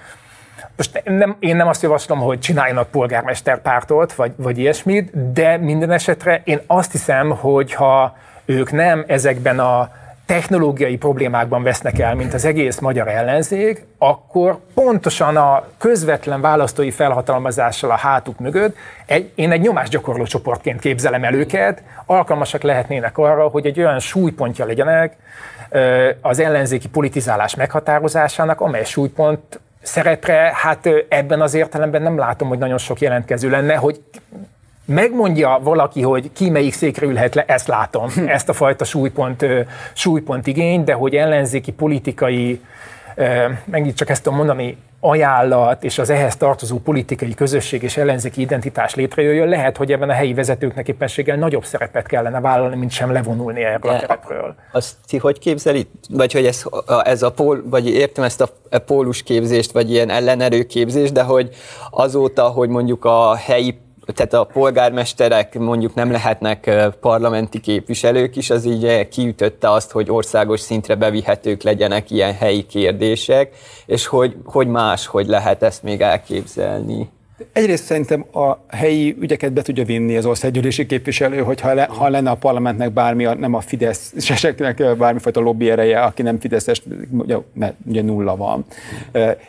most nem, én nem azt javaslom, hogy csináljanak polgármesterpártot, vagy, vagy ilyesmit, de minden esetre én azt hiszem, hogy ha ők nem ezekben a technológiai problémákban vesznek el, mint az egész magyar ellenzék, akkor pontosan a közvetlen választói felhatalmazással a hátuk mögött egy, én egy nyomásgyakorló csoportként képzelem el őket, alkalmasak lehetnének arra, hogy egy olyan súlypontja legyenek az ellenzéki politizálás meghatározásának, amely súlypont szerepre, hát ebben az értelemben nem látom, hogy nagyon sok jelentkező lenne, hogy megmondja valaki, hogy ki melyik székre ülhet le, ezt látom, hm. ezt a fajta súlypont, súlypont igény, de hogy ellenzéki politikai, megint csak ezt tudom mondani, ajánlat és az ehhez tartozó politikai közösség és ellenzéki identitás létrejöjjön, lehet, hogy ebben a helyi vezetőknek éppenséggel nagyobb szerepet kellene vállalni, mint sem levonulni erről a terepről. Azt ti hogy képzeli? Vagy hogy ez, ez a pól, vagy értem ezt a, a pólus képzést, vagy ilyen ellenerő képzést, de hogy azóta, hogy mondjuk a helyi tehát a polgármesterek mondjuk nem lehetnek parlamenti képviselők is, az így kiütötte azt, hogy országos szintre bevihetők legyenek ilyen helyi kérdések, és hogy, hogy más, hogy lehet ezt még elképzelni. Egyrészt szerintem a helyi ügyeket be tudja vinni az országgyűlési képviselő, hogyha le, ha lenne a parlamentnek bármi, nem a Fidesz, seseknek bármifajta lobby ereje, aki nem Fideszes, ugye, ugye nulla van.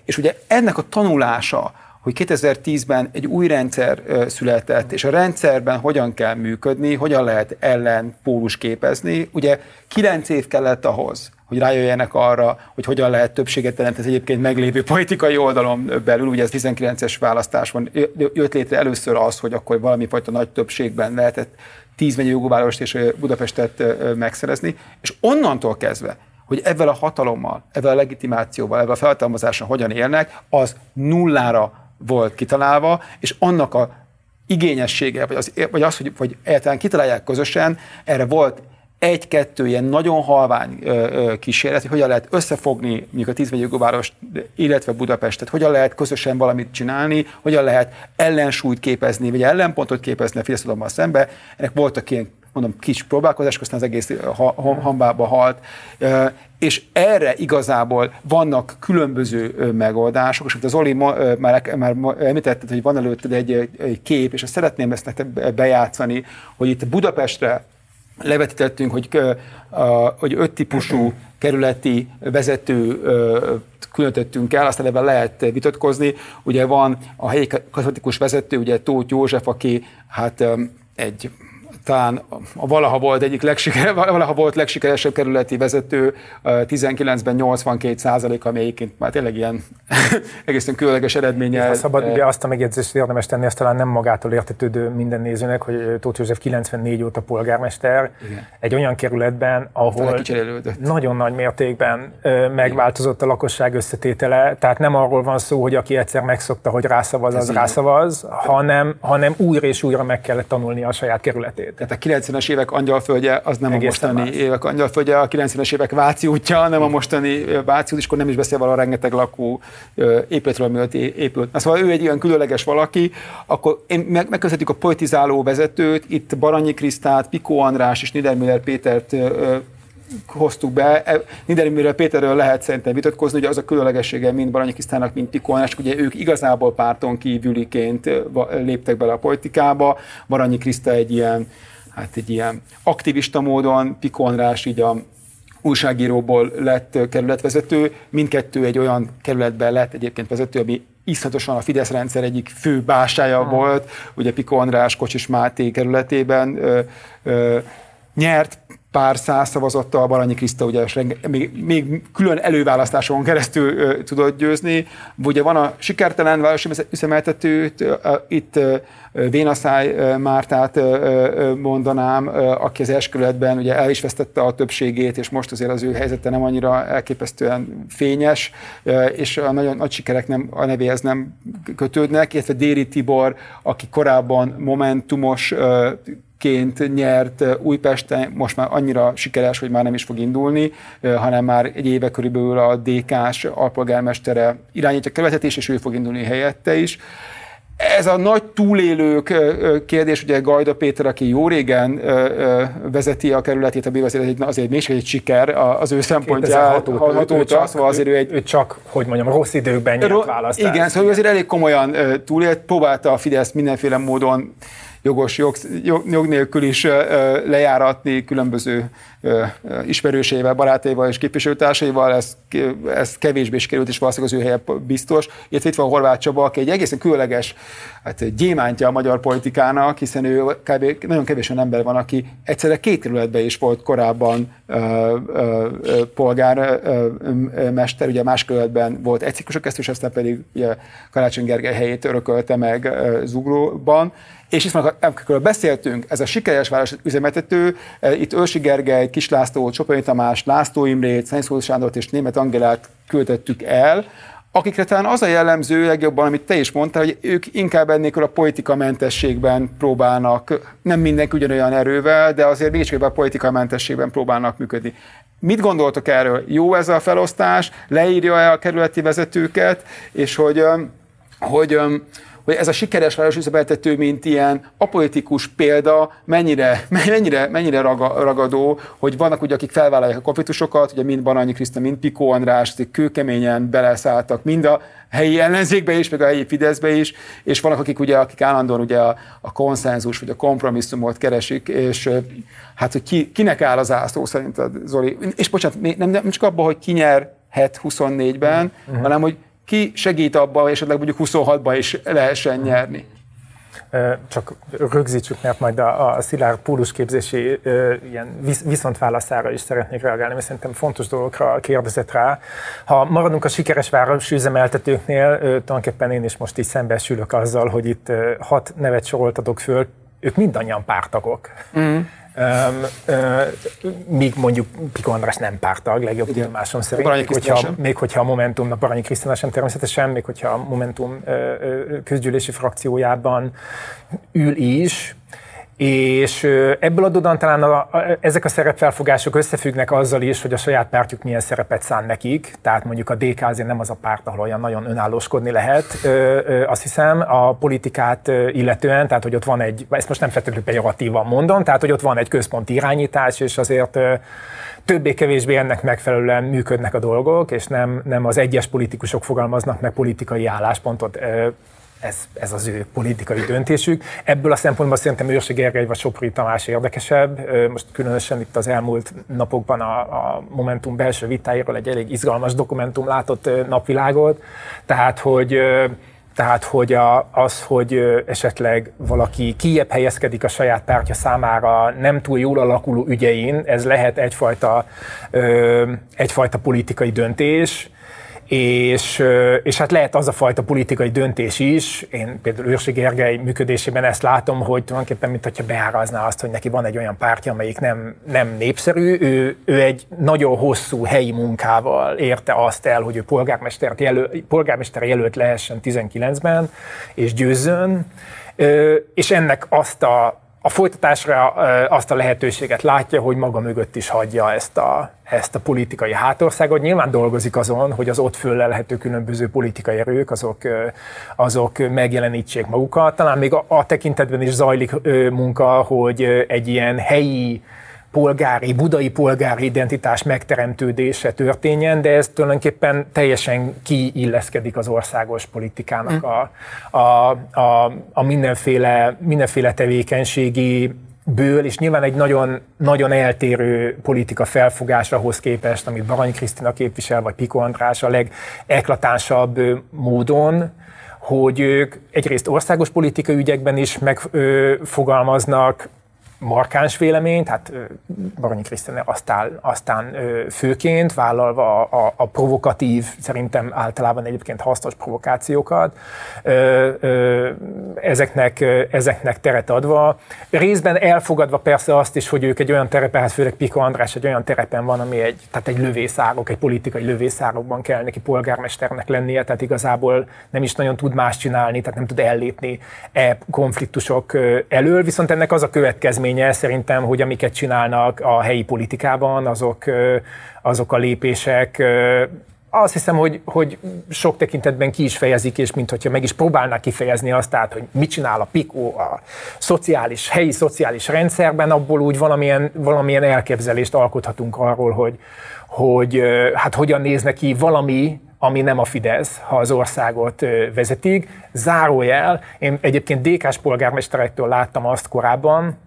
És ugye ennek a tanulása, hogy 2010-ben egy új rendszer született, és a rendszerben hogyan kell működni, hogyan lehet ellen pólus képezni. Ugye 9 év kellett ahhoz, hogy rájöjjenek arra, hogy hogyan lehet többséget teremteni egyébként meglévő politikai oldalon belül. Ugye ez 19-es választásban jött létre először az, hogy akkor valami fajta nagy többségben lehetett 10 megyei jogúvárost és Budapestet megszerezni, és onnantól kezdve hogy ezzel a hatalommal, ezzel a legitimációval, ezzel a felhatalmazással hogyan élnek, az nullára volt kitalálva, és annak a igényessége, vagy az, vagy az hogy vagy egyáltalán kitalálják közösen, erre volt egy-kettő ilyen nagyon halvány ö, ö, kísérlet, hogy hogyan lehet összefogni mondjuk a tízmegyőgóvárost, illetve Budapestet, hogyan lehet közösen valamit csinálni, hogyan lehet ellensúlyt képezni, vagy ellenpontot képezni a Fidesz szembe. Ennek voltak ilyen mondom, kis próbálkozások, aztán az egész hambába halt. És erre igazából vannak különböző megoldások, és az Oli már, már említetted, hogy van előtted egy, egy kép, és azt szeretném ezt nektek bejátszani, hogy itt Budapestre levetítettünk, hogy, hogy öt típusú kerületi vezető különítettünk el, aztán ebben lehet vitatkozni. Ugye van a helyi katolikus vezető, ugye Tóth József, aki hát egy talán a valaha volt egyik legsiker, valaha volt legsikeresebb kerületi vezető, 19-ben 82 százalék, ami egyébként már tényleg ilyen egészen különleges eredménye. Ha szabad, ugye azt a megjegyzést érdemes tenni, ezt talán nem magától értetődő minden nézőnek, hogy Tóth József 94 óta polgármester, Igen. egy olyan kerületben, ahol nagyon nagy mértékben megváltozott a lakosság összetétele, tehát nem arról van szó, hogy aki egyszer megszokta, hogy rászavaz, az rászavaz, hanem, hanem újra és újra meg kellett tanulni a saját kerületét. Tehát a 90-es évek angyalföldje az nem Egészen a mostani más. évek angyalföldje, a 90-es évek Váci útja, nem a mostani Váci út, és akkor nem is beszél a rengeteg lakó épületről, amiatt épült. Na, szóval ő egy ilyen különleges valaki, akkor én meg, megközelítjük a politizáló vezetőt, itt Baranyi Krisztát, Pikó András és Niedermüller Pétert hoztuk be. E, Niedermüller Péterről lehet szerintem vitatkozni, hogy az a különlegessége mind Baranyi Krisztának, mind Pikónás, ugye ők igazából párton kívüliként léptek bele a politikába. Baranyi Kriszta egy ilyen, hát egy ilyen aktivista módon, Pikó András így a újságíróból lett kerületvezető, mindkettő egy olyan kerületben lett egyébként vezető, ami iszonyatosan a Fidesz rendszer egyik fő básája hmm. volt, ugye Piko András Kocsis Máté kerületében ö, ö, nyert, pár száz szavazattal Baranyi Kriszta ugye még, még külön előválasztáson keresztül ö, tudott győzni. Ugye van a sikertelen városi üzemeltető, itt Vénaszáj Mártát mondanám, aki az eskületben ugye el is vesztette a többségét, és most azért az ő helyzete nem annyira elképesztően fényes, és a nagyon nagy sikerek nem, a nevéhez nem kötődnek, illetve Déri Tibor, aki korábban momentumos ként nyert Újpesten, most már annyira sikeres, hogy már nem is fog indulni, hanem már egy éve körülbelül a DK-s alpolgármestere irányítja a kerületet és ő fog indulni helyette is. Ez a nagy túlélők kérdés, ugye Gajda Péter, aki jó régen vezeti a kerületét, a azért, azért mégis egy siker az ő szempontjából. Ő, csak, szóval azért ő, egy, ő csak, hogy mondjam, rossz időkben nyert választást. Igen, szóval ő azért elég komolyan túlélt, próbálta a Fidesz mindenféle módon jogos jog, jog nélkül is lejáratni különböző ismerőseivel, barátaival és képviselőtársaival, ez, ez kevésbé is került, és valószínűleg az ő helye biztos. Illetve itt van Horváth Csaba, aki egy egészen különleges hát, gyémántja a magyar politikának, hiszen ő kb. nagyon kevés olyan ember van, aki egyszerre két területben is volt korábban polgármester, ugye más kerületben volt egy ciklusok és aztán pedig ugye, Karácsony Gergely helyét örökölte meg Zuglóban, és itt amikor beszéltünk, ez a sikeres város üzemeltető, eh, itt Ősi Gergely, Kis László, Csopai Tamás, László Imrét, Szent Sándort és Német Angelát küldöttük el, akikre talán az a jellemző legjobban, amit te is mondtál, hogy ők inkább ennél a politikamentességben próbálnak, nem mindenki ugyanolyan erővel, de azért mégis a politikamentességben próbálnak működni. Mit gondoltok erről? Jó ez a felosztás? Leírja-e a kerületi vezetőket? És hogy, hogy hogy ez a sikeres városüzemeltető, mint ilyen apolitikus példa, mennyire, mennyire, mennyire ragadó, hogy vannak ugye, akik felvállalják a konfliktusokat, ugye mind Baranyi Kriszta, mind Pikó András, kőkeményen beleszálltak, mind a helyi ellenzékbe is, meg a helyi Fideszbe is, és vannak, akik ugye, akik állandóan ugye a, a konszenzus, vagy a kompromisszumot keresik, és hát, hogy ki, kinek áll az ászló szerint a Zoli. És bocsánat, nem, nem csak abban, hogy ki nyerhet 24-ben, uh-huh. hanem hogy ki segít abban, hogy esetleg mondjuk 26-ban is lehessen nyerni? Csak rögzítsük, mert majd a, a Szilárd pólusképzési ilyen viszontválaszára is szeretnék reagálni, mert szerintem fontos dolgokra kérdezett rá. Ha maradunk a sikeres üzemeltetőknél, tulajdonképpen én is most így szembesülök azzal, hogy itt hat nevet soroltatok föl, ők mindannyian pártagok. Mm. Míg mondjuk Piko András nem pártag, legjobb tudomásom szerint, még hogyha, még hogyha a Momentumnak Baranyi Krisztina sem természetesen, még hogyha a Momentum közgyűlési frakciójában ül is, és ebből adódóan talán a, a, ezek a szerepfelfogások összefüggnek azzal is, hogy a saját pártjuk milyen szerepet szán nekik. Tehát mondjuk a DK azért nem az a párt, ahol olyan nagyon önállóskodni lehet. Ö, ö, azt hiszem a politikát illetően, tehát hogy ott van egy, ezt most nem feltétlenül pejoratívan mondom, tehát hogy ott van egy központi irányítás, és azért többé-kevésbé ennek megfelelően működnek a dolgok, és nem, nem az egyes politikusok fogalmaznak meg politikai álláspontot ez, ez az ő politikai döntésük. Ebből a szempontból szerintem Őrsi Gergely vagy Sopri Tamás érdekesebb. Most különösen itt az elmúlt napokban a, a Momentum belső vitáiról egy elég izgalmas dokumentum látott napvilágot. Tehát, hogy tehát, hogy a, az, hogy esetleg valaki kiebb helyezkedik a saját pártja számára nem túl jól alakuló ügyein, ez lehet egyfajta, ö, egyfajta politikai döntés, és, és hát lehet az a fajta politikai döntés is, én például Őrsi Gergely működésében ezt látom, hogy tulajdonképpen mintha beárazná azt, hogy neki van egy olyan pártja, amelyik nem, nem népszerű, ő, ő egy nagyon hosszú helyi munkával érte azt el, hogy ő polgármester jelölt, polgármester jelölt lehessen 19-ben, és győzzön, és ennek azt a a folytatásra azt a lehetőséget látja, hogy maga mögött is hagyja ezt a, ezt a politikai hátországot. Nyilván dolgozik azon, hogy az ott föllelhető különböző politikai erők, azok, azok megjelenítsék magukat. Talán még a, a tekintetben is zajlik munka, hogy egy ilyen helyi polgári, budai polgári identitás megteremtődése történjen, de ez tulajdonképpen teljesen kiilleszkedik az országos politikának a, a, a, a mindenféle, mindenféle tevékenységi ből, és nyilván egy nagyon, nagyon eltérő politika felfogás ahhoz képest, amit Barany Krisztina képvisel, vagy Piko András a legeklatánsabb módon, hogy ők egyrészt országos politikai ügyekben is megfogalmaznak markáns véleményt, hát Baranyi Krisztina aztán, aztán főként vállalva a, a, a provokatív, szerintem általában egyébként hasznos provokációkat, ezeknek, ezeknek teret adva. Részben elfogadva persze azt is, hogy ők egy olyan terepen, hát főleg Pika András egy olyan terepen van, ami egy, tehát egy lövészárok, egy politikai lövészárokban kell neki polgármesternek lennie, tehát igazából nem is nagyon tud más csinálni, tehát nem tud ellépni e konfliktusok elől, viszont ennek az a következmény, eredménye szerintem, hogy amiket csinálnak a helyi politikában, azok, azok a lépések azt hiszem, hogy, hogy sok tekintetben ki is fejezik, és mint hogyha meg is próbálnak kifejezni azt, tehát, hogy mit csinál a PIKO a szociális, helyi szociális rendszerben, abból úgy valamilyen, valamilyen elképzelést alkothatunk arról, hogy, hogy hát hogyan néz neki valami, ami nem a Fidesz, ha az országot vezetik. Zárójel, én egyébként DK-s polgármesterektől láttam azt korábban,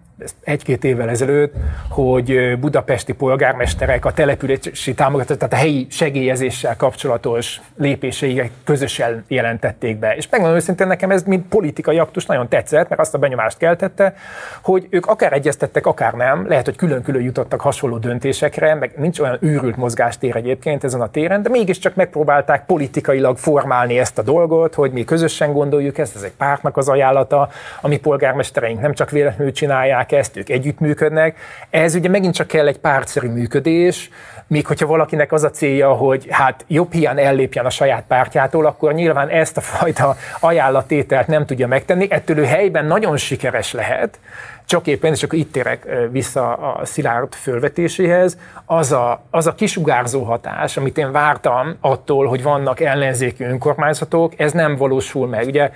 egy-két évvel ezelőtt, hogy budapesti polgármesterek a települési támogatás, tehát a helyi segélyezéssel kapcsolatos lépéseiket közösen jelentették be. És megmondom őszintén, nekem ez mint politikai aktus nagyon tetszett, mert azt a benyomást keltette, hogy ők akár egyeztettek, akár nem, lehet, hogy külön-külön jutottak hasonló döntésekre, meg nincs olyan őrült mozgástér egyébként ezen a téren, de mégiscsak megpróbálták politikailag formálni ezt a dolgot, hogy mi közösen gondoljuk ezt, ez egy pártnak az ajánlata, ami polgármestereink nem csak véletlenül csinálják, ezt, ők együttműködnek. Ez ugye megint csak kell egy pártszerű működés, míg hogyha valakinek az a célja, hogy hát jobb hiány ellépjen a saját pártjától, akkor nyilván ezt a fajta ajánlatételt nem tudja megtenni. Ettől ő helyben nagyon sikeres lehet, csak éppen, és akkor itt térek vissza a Szilárd fölvetéséhez, az a, az a kisugárzó hatás, amit én vártam attól, hogy vannak ellenzéki önkormányzatok, ez nem valósul meg. Ugye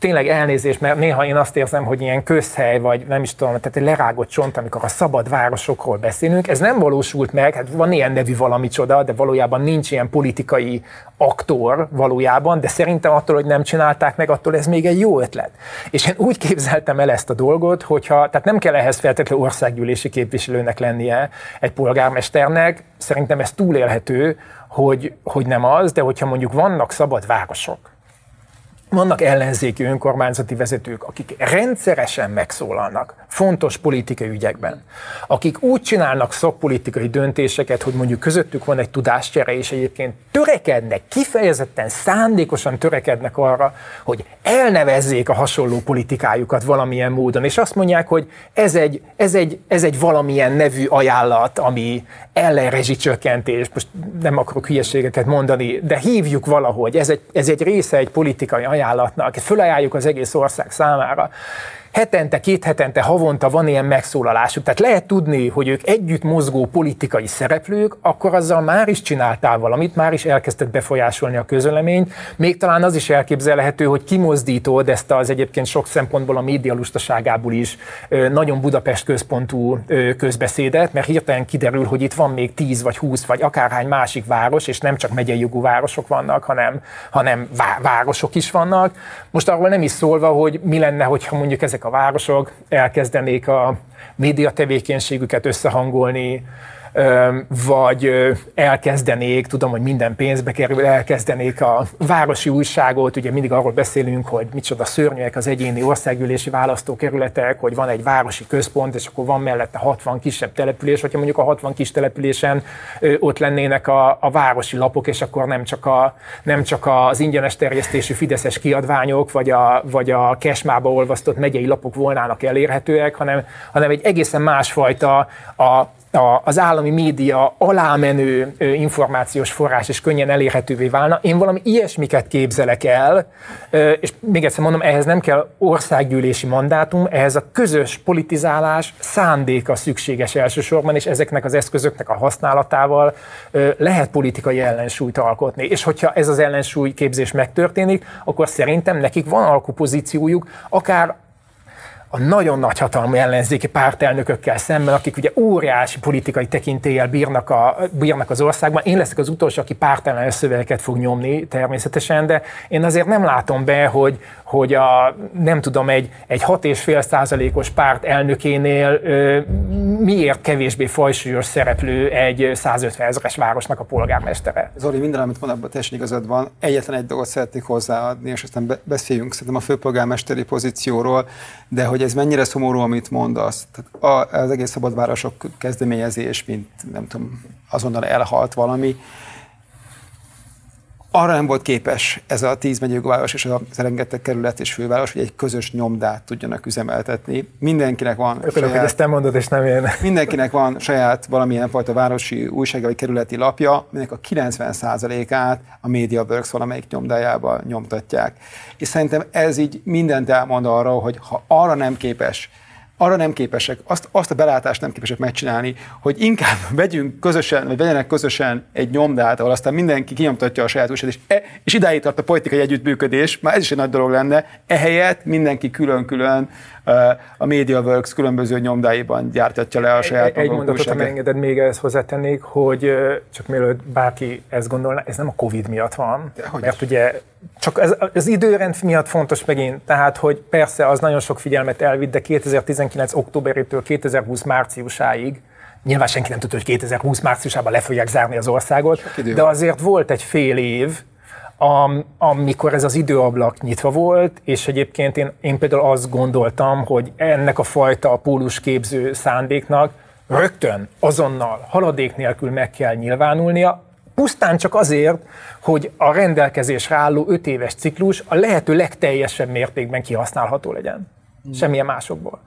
tényleg elnézés, mert néha én azt érzem, hogy ilyen közhely, vagy nem is tudom, tehát egy lerágott csont, amikor a szabad városokról beszélünk, ez nem valósult meg, hát van ilyen nevű valami csoda, de valójában nincs ilyen politikai aktor valójában, de szerintem attól, hogy nem csinálták meg, attól ez még egy jó ötlet. És én úgy képzeltem el ezt a dolgot, hogyha, tehát nem kell ehhez feltétlenül országgyűlési képviselőnek lennie egy polgármesternek, szerintem ez túlélhető, hogy, hogy nem az, de hogyha mondjuk vannak szabad városok, vannak ellenzéki önkormányzati vezetők, akik rendszeresen megszólalnak fontos politikai ügyekben, akik úgy csinálnak szakpolitikai döntéseket, hogy mondjuk közöttük van egy tudáscsere, és egyébként törekednek, kifejezetten szándékosan törekednek arra, hogy elnevezzék a hasonló politikájukat valamilyen módon, és azt mondják, hogy ez egy, ez egy, ez egy valamilyen nevű ajánlat, ami ellenrezsicsökkentés, most nem akarok hülyeségeket mondani, de hívjuk valahogy, ez egy, ez egy része egy politikai ajánlatnak, fölajánljuk az egész ország számára hetente, két hetente, havonta van ilyen megszólalásuk. Tehát lehet tudni, hogy ők együtt mozgó politikai szereplők, akkor azzal már is csináltál valamit, már is elkezdett befolyásolni a közöleményt. Még talán az is elképzelhető, hogy kimozdítod ezt az egyébként sok szempontból a média lustaságából is nagyon Budapest központú közbeszédet, mert hirtelen kiderül, hogy itt van még 10 vagy 20 vagy akárhány másik város, és nem csak megyei jogú városok vannak, hanem, hanem városok is vannak. Most arról nem is szólva, hogy mi lenne, hogyha mondjuk ezek ezek a városok elkezdenék a média tevékenységüket összehangolni, vagy elkezdenék, tudom, hogy minden pénzbe kerül, elkezdenék a városi újságot, ugye mindig arról beszélünk, hogy micsoda szörnyűek az egyéni országgyűlési választókerületek, hogy van egy városi központ, és akkor van mellette 60 kisebb település, hogyha mondjuk a 60 kis településen ott lennének a, a városi lapok, és akkor nem csak, a, nem csak az ingyenes terjesztésű fideszes kiadványok, vagy a, vagy a kesmába olvasztott megyei lapok volnának elérhetőek, hanem, hanem egy egészen másfajta a a, az állami média alámenő információs forrás és könnyen elérhetővé válna. Én valami ilyesmiket képzelek el, és még egyszer mondom, ehhez nem kell országgyűlési mandátum, ehhez a közös politizálás szándéka szükséges elsősorban, és ezeknek az eszközöknek a használatával lehet politikai ellensúlyt alkotni. És hogyha ez az ellensúly képzés megtörténik, akkor szerintem nekik van alkupozíciójuk, akár a nagyon nagy hatalmú ellenzéki pártelnökökkel szemben, akik ugye óriási politikai tekintéllyel bírnak, a, bírnak az országban. Én leszek az utolsó, aki pártellenes szövegeket fog nyomni természetesen, de én azért nem látom be, hogy, hogy a, nem tudom, egy, egy 6,5 százalékos párt elnökénél ö, miért kevésbé fajsúlyos szereplő egy 150 ezeres városnak a polgármestere. Zoli, minden, amit abban teljesen igazad van. Egyetlen egy dolgot szeretnék hozzáadni, és aztán beszéljünk szerintem a főpolgármesteri pozícióról, de hogy ez mennyire szomorú, amit mondasz. Tehát az egész szabadvárosok kezdeményezés, mint nem tudom, azonnal elhalt valami, arra nem volt képes ez a tíz megyőváros és az rengeteg kerület és főváros, hogy egy közös nyomdát tudjanak üzemeltetni. Mindenkinek van Örülök, saját, hogy ezt te mondod, és nem én. Mindenkinek van saját valamilyen fajta városi újság vagy kerületi lapja, aminek a 90%-át a MediaWorks valamelyik nyomdájában nyomtatják. És szerintem ez így mindent elmond arról, hogy ha arra nem képes arra nem képesek, azt, azt a belátást nem képesek megcsinálni, hogy inkább vegyünk közösen, vagy vegyenek közösen egy nyomdát, ahol aztán mindenki kinyomtatja a saját újságát, és, e, és idáig tart a politikai együttműködés, már ez is egy nagy dolog lenne, ehelyett mindenki külön-külön a MediaWorks különböző nyomdáiban gyártatja le a saját Egy, egy mondatot, ha engeded, még ezt hozzátennék, hogy csak mielőtt bárki ezt gondolná, ez nem a Covid miatt van, Dehogy mert is. ugye csak ez, az időrend miatt fontos megint, tehát, hogy persze az nagyon sok figyelmet elvitt, de 2019. októberétől 2020 márciusáig Nyilván senki nem tudta, hogy 2020 márciusában le fogják zárni az országot, de azért volt egy fél év, am, amikor ez az időablak nyitva volt, és egyébként én, én például azt gondoltam, hogy ennek a fajta pólusképző szándéknak rögtön, azonnal, haladék nélkül meg kell nyilvánulnia, pusztán csak azért, hogy a rendelkezésre álló öt éves ciklus a lehető legteljesebb mértékben kihasználható legyen. Semmilyen másokból.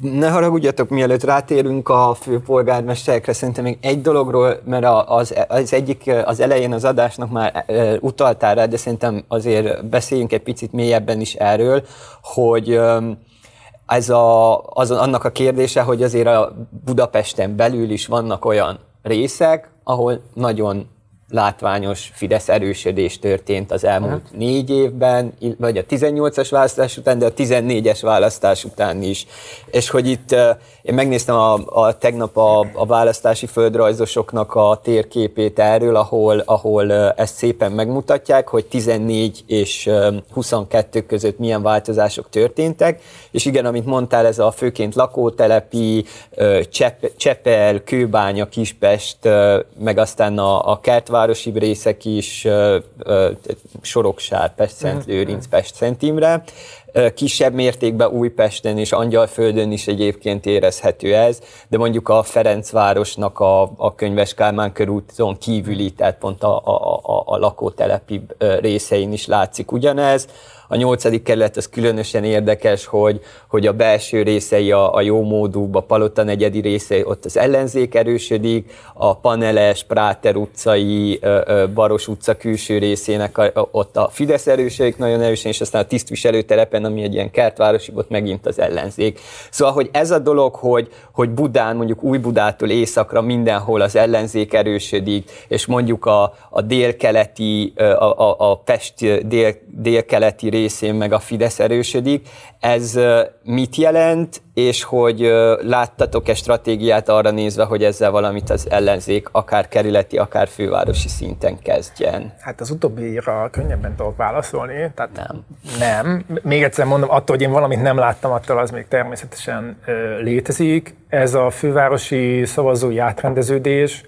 Ne haragudjatok, mielőtt rátérünk a főpolgármesterekre, szerintem még egy dologról, mert az, az egyik, az elején az adásnak már utaltál rá, de szerintem azért beszéljünk egy picit mélyebben is erről, hogy ez a, az, annak a kérdése, hogy azért a Budapesten belül is vannak olyan részek, ahol nagyon látványos Fidesz erősödés történt az elmúlt Aha. négy évben, vagy a 18-as választás után, de a 14-es választás után is. És hogy itt én megnéztem a, a tegnap a, a választási földrajzosoknak a térképét erről, ahol, ahol ezt szépen megmutatják, hogy 14 és 22 között milyen változások történtek, és igen, amit mondtál, ez a főként lakótelepi, Csepp, Csepel, Kőbánya, Kispest, meg aztán a, a kertvárosi részek is, Soroksár, Pest, Szent Lőrinc, Pest, Imre, Kisebb mértékben Újpesten és Angyalföldön is egyébként érezhető ez, de mondjuk a Ferencvárosnak a, a Könyves Kálmán körúton kívüli, tehát pont a, a, a, a lakótelepi részein is látszik ugyanez. A nyolcadik kerület az különösen érdekes, hogy, hogy a belső részei a, a jó módú, a Palota negyedi részei, ott az ellenzék erősödik, a Paneles, Práter utcai, Baros utca külső részének a, ott a Fidesz erősödik nagyon erősen, és aztán a tisztviselőtelepen, ami egy ilyen kertvárosi, ott megint az ellenzék. Szóval, hogy ez a dolog, hogy, hogy Budán, mondjuk új Budától északra mindenhol az ellenzék erősödik, és mondjuk a, a délkeleti, a, a, a Pest dél, délkeleti részén meg a Fidesz erősödik. Ez mit jelent, és hogy láttatok-e stratégiát arra nézve, hogy ezzel valamit az ellenzék akár kerületi, akár fővárosi szinten kezdjen? Hát az utóbbira könnyebben tudok válaszolni. Tehát nem. Nem. Még egyszer mondom, attól, hogy én valamit nem láttam, attól az még természetesen létezik. Ez a fővárosi szavazói átrendeződés,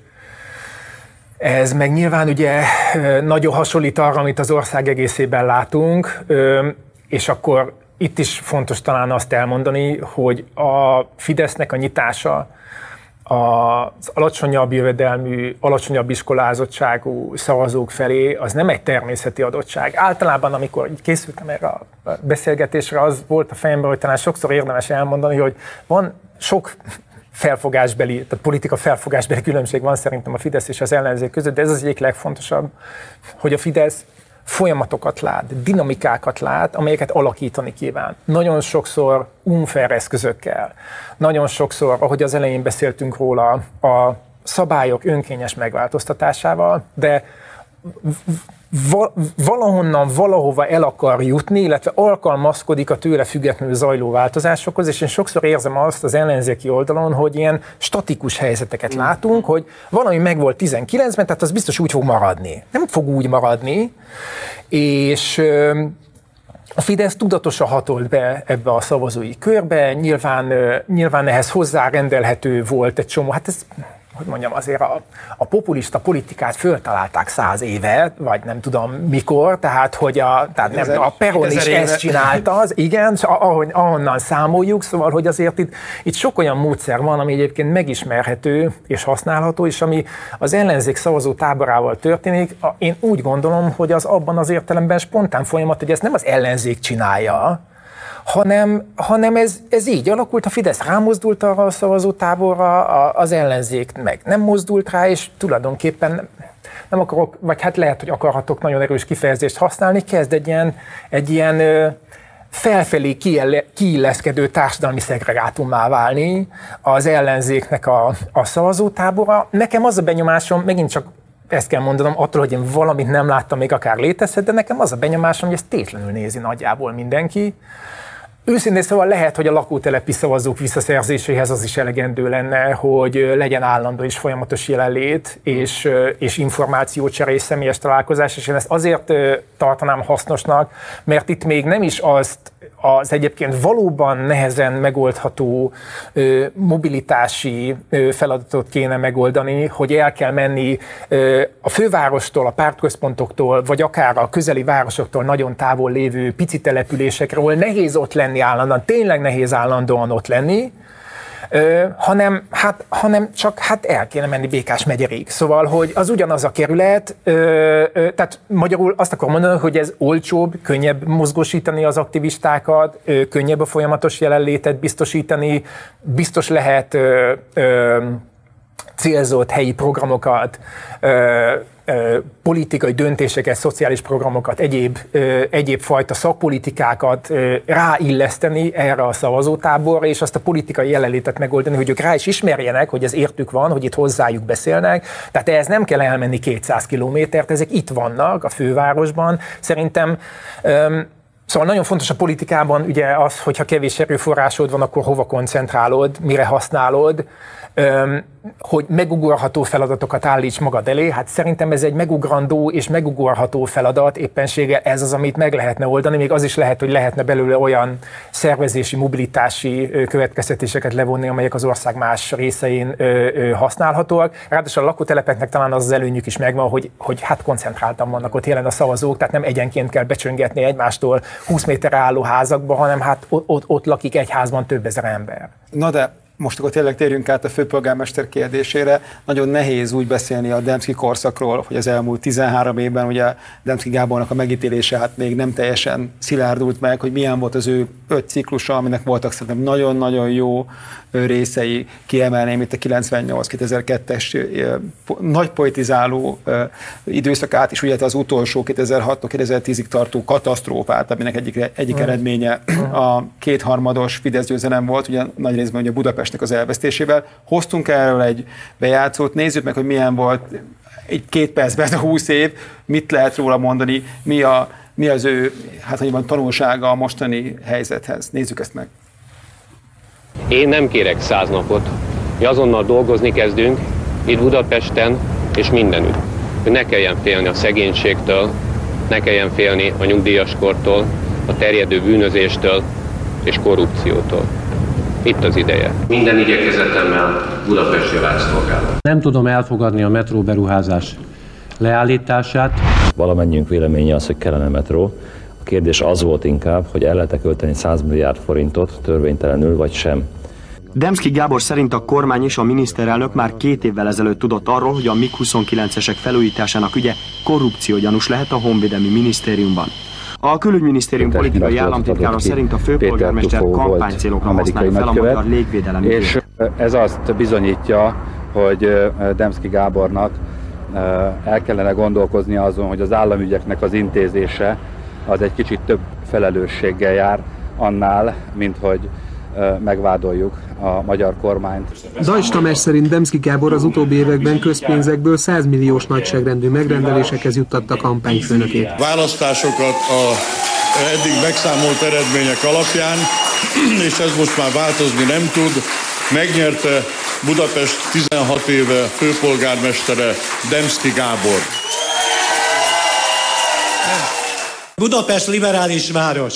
ez meg nyilván ugye nagyon hasonlít arra, amit az ország egészében látunk, és akkor itt is fontos talán azt elmondani, hogy a Fidesznek a nyitása az alacsonyabb jövedelmű, alacsonyabb iskolázottságú szavazók felé az nem egy természeti adottság. Általában, amikor készültem erre a beszélgetésre, az volt a fejemben, hogy talán sokszor érdemes elmondani, hogy van sok felfogásbeli, tehát politika felfogásbeli különbség van szerintem a Fidesz és az ellenzék között, de ez az egyik legfontosabb, hogy a Fidesz folyamatokat lát, dinamikákat lát, amelyeket alakítani kíván. Nagyon sokszor unfair eszközökkel, nagyon sokszor, ahogy az elején beszéltünk róla, a szabályok önkényes megváltoztatásával, de valahonnan valahova el akar jutni, illetve alkalmazkodik a tőle függetlenül zajló változásokhoz, és én sokszor érzem azt az ellenzéki oldalon, hogy ilyen statikus helyzeteket látunk, hogy valami megvolt 19-ben, tehát az biztos úgy fog maradni. Nem fog úgy maradni, és a Fidesz tudatosan hatolt be ebbe a szavazói körbe, nyilván, nyilván ehhez hozzárendelhető volt egy csomó, hát ez hogy mondjam, azért a, a populista politikát föltalálták száz éve, vagy nem tudom mikor, tehát hogy a, tehát nem, a Peron is éve. ezt csinálta, az, igen, ahogy, ahonnan számoljuk, szóval, hogy azért itt, itt sok olyan módszer van, ami egyébként megismerhető és használható, és ami az ellenzék szavazó táborával történik, én úgy gondolom, hogy az abban az értelemben spontán folyamat, hogy ezt nem az ellenzék csinálja, hanem, hanem ez, ez így alakult, a Fidesz rámozdult arra a szavazótáborra, az ellenzék meg nem mozdult rá, és tulajdonképpen nem akarok, vagy hát lehet, hogy akarhatok nagyon erős kifejezést használni, kezd egy ilyen, egy ilyen felfelé kiilleszkedő társadalmi szegregátummá válni az ellenzéknek a, a szavazótábora. Nekem az a benyomásom, megint csak ezt kell mondanom, attól, hogy én valamit nem láttam, még akár létezhet, de nekem az a benyomásom, hogy ezt tétlenül nézi nagyjából mindenki. Őszintén szóval lehet, hogy a lakótelepi szavazók visszaszerzéséhez az is elegendő lenne, hogy legyen állandó és folyamatos jelenlét, és, és információcsere és személyes találkozás, és én ezt azért tartanám hasznosnak, mert itt még nem is azt az egyébként valóban nehezen megoldható ö, mobilitási ö, feladatot kéne megoldani, hogy el kell menni ö, a fővárostól, a pártközpontoktól, vagy akár a közeli városoktól nagyon távol lévő pici településekről, nehéz ott lenni állandóan, tényleg nehéz állandóan ott lenni, Ö, hanem, hát, hanem csak hát el kéne menni Békás megyerig. Szóval, hogy az ugyanaz a kerület, ö, ö, tehát magyarul azt akarom mondani, hogy ez olcsóbb, könnyebb mozgósítani az aktivistákat, ö, könnyebb a folyamatos jelenlétet biztosítani, biztos lehet ö, ö, célzott helyi programokat, ö, politikai döntéseket, szociális programokat, egyéb, egyéb fajta szakpolitikákat ráilleszteni erre a szavazótáborra, és azt a politikai jelenlétet megoldani, hogy ők rá is ismerjenek, hogy ez értük van, hogy itt hozzájuk beszélnek. Tehát ehhez nem kell elmenni 200 kilométert, ezek itt vannak a fővárosban. Szerintem Szóval nagyon fontos a politikában ugye az, hogyha kevés erőforrásod van, akkor hova koncentrálod, mire használod, hogy megugorható feladatokat állíts magad elé. Hát szerintem ez egy megugrandó és megugorható feladat, éppenséggel ez az, amit meg lehetne oldani, még az is lehet, hogy lehetne belőle olyan szervezési, mobilitási következtetéseket levonni, amelyek az ország más részein használhatóak. Ráadásul a lakótelepeknek talán az az előnyük is megvan, hogy, hogy hát koncentráltan vannak ott jelen a szavazók, tehát nem egyenként kell becsöngetni egymástól 20 méterre álló házakba, hanem hát ott, ott, ott lakik egy házban több ezer ember. Na de most akkor tényleg térjünk át a főpolgármester kérdésére. Nagyon nehéz úgy beszélni a Demszki korszakról, hogy az elmúlt 13 évben ugye Demszki Gábornak a megítélése hát még nem teljesen szilárdult meg, hogy milyen volt az ő öt ciklusa, aminek voltak szerintem nagyon-nagyon jó részei, kiemelném itt a 98-2002-es nagy poetizáló időszakát, és ugye az utolsó 2006-2010-ig tartó katasztrófát, aminek egyik, egyik eredménye a kétharmados Fidesz győzelem volt, ugye nagy részben ugye Budapestnek az elvesztésével. Hoztunk erről egy bejátszót, nézzük meg, hogy milyen volt egy két percben ez a 20 év, mit lehet róla mondani, mi, a, mi az ő, hát tanulsága a mostani helyzethez. Nézzük ezt meg. Én nem kérek száz napot. Mi azonnal dolgozni kezdünk, itt Budapesten és mindenütt. Hogy ne kelljen félni a szegénységtől, ne kelljen félni a nyugdíjaskortól, a terjedő bűnözéstől és korrupciótól. Itt az ideje. Minden igyekezetemmel Budapest javát szolgálom. Nem tudom elfogadni a metró beruházás leállítását. Valamennyiünk véleménye az, hogy kellene metró. Kérdés az volt inkább, hogy el lehet-e költeni 100 milliárd forintot törvénytelenül, vagy sem. Demszki Gábor szerint a kormány és a miniszterelnök már két évvel ezelőtt tudott arról, hogy a MiG-29-esek felújításának ügye korrupciógyanús lehet a Honvédelmi Minisztériumban. A külügyminisztérium politikai államtitkára szerint a főpolgármester kampánycélokra használja fel a magyar légvédelmi és Ez azt bizonyítja, hogy Demszki Gábornak el kellene gondolkozni azon, hogy az államügyeknek az intézése az egy kicsit több felelősséggel jár annál, mint hogy megvádoljuk a magyar kormányt. Dajs Tamás szerint Demszki Gábor az utóbbi években közpénzekből 100 milliós nagyságrendű megrendelésekhez juttatta kampányfőnökét. Választásokat a eddig megszámolt eredmények alapján, és ez most már változni nem tud, megnyerte Budapest 16 éve főpolgármestere Demszki Gábor. Budapest liberális város.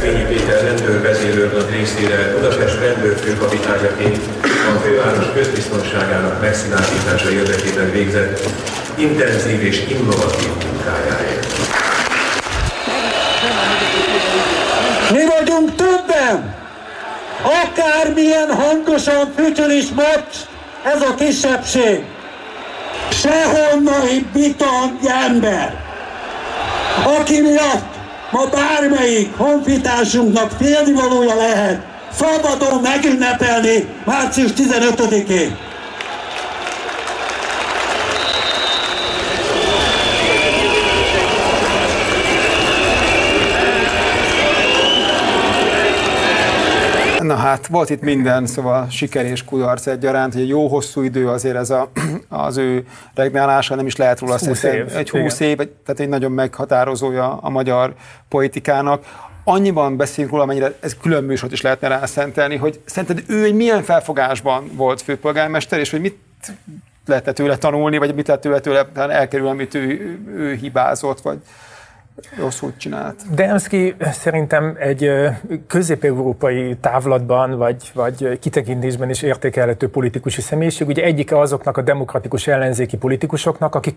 Fényi Péter rendőrvezérőrnök részére Budapest rendőrfőkapitányaként a főváros közbiztonságának megszilárdítása érdekében végzett intenzív és innovatív munkájáért. Mi vagyunk többen! Akármilyen hangosan fütyül is most ez a kisebbség! Sehonnai biton ember, aki miatt ma bármelyik honfitársunknak félnivalója lehet szabadon megünnepelni március 15-én. Na hát, volt itt minden, szóval siker és kudarc egyaránt, egy jó hosszú idő azért ez a, az ő regnálása, nem is lehet róla év, egy húsz év, tehát egy nagyon meghatározója a magyar politikának. Annyiban beszélünk róla, mennyire ez külön műsort is lehetne rászentelni, hogy szerinted ő egy milyen felfogásban volt főpolgármester, és hogy mit lehetett tőle tanulni, vagy mit lehet tőle, tőle elkerülni, amit ő, ő hibázott, vagy rosszul csinált. Demszki szerintem egy közép-európai távlatban, vagy, vagy kitekintésben is értékelhető politikusi személyiség. Ugye egyike azoknak a demokratikus ellenzéki politikusoknak, akik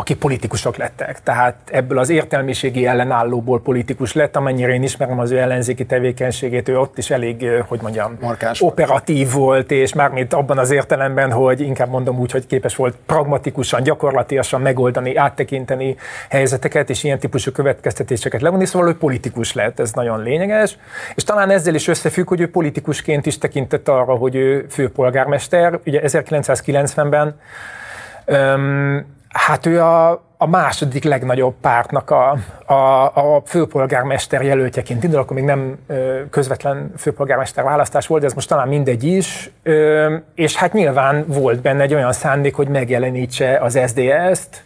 akik politikusok lettek. Tehát ebből az értelmiségi ellenállóból politikus lett, amennyire én ismerem az ő ellenzéki tevékenységét, ő ott is elég, hogy mondjam, Markás operatív volt. volt, és mármint abban az értelemben, hogy inkább mondom úgy, hogy képes volt pragmatikusan, gyakorlatilag megoldani, áttekinteni helyzeteket, és ilyen típusú következtetéseket levonni, szóval ő politikus lett, ez nagyon lényeges. És talán ezzel is összefügg, hogy ő politikusként is tekintett arra, hogy ő főpolgármester. Ugye 1990-ben Hát ő a, a második legnagyobb pártnak a, a, a főpolgármester jelöltjeként indul, akkor még nem közvetlen főpolgármester választás volt, de ez most talán mindegy is, és hát nyilván volt benne egy olyan szándék, hogy megjelenítse az SZDSZ-t,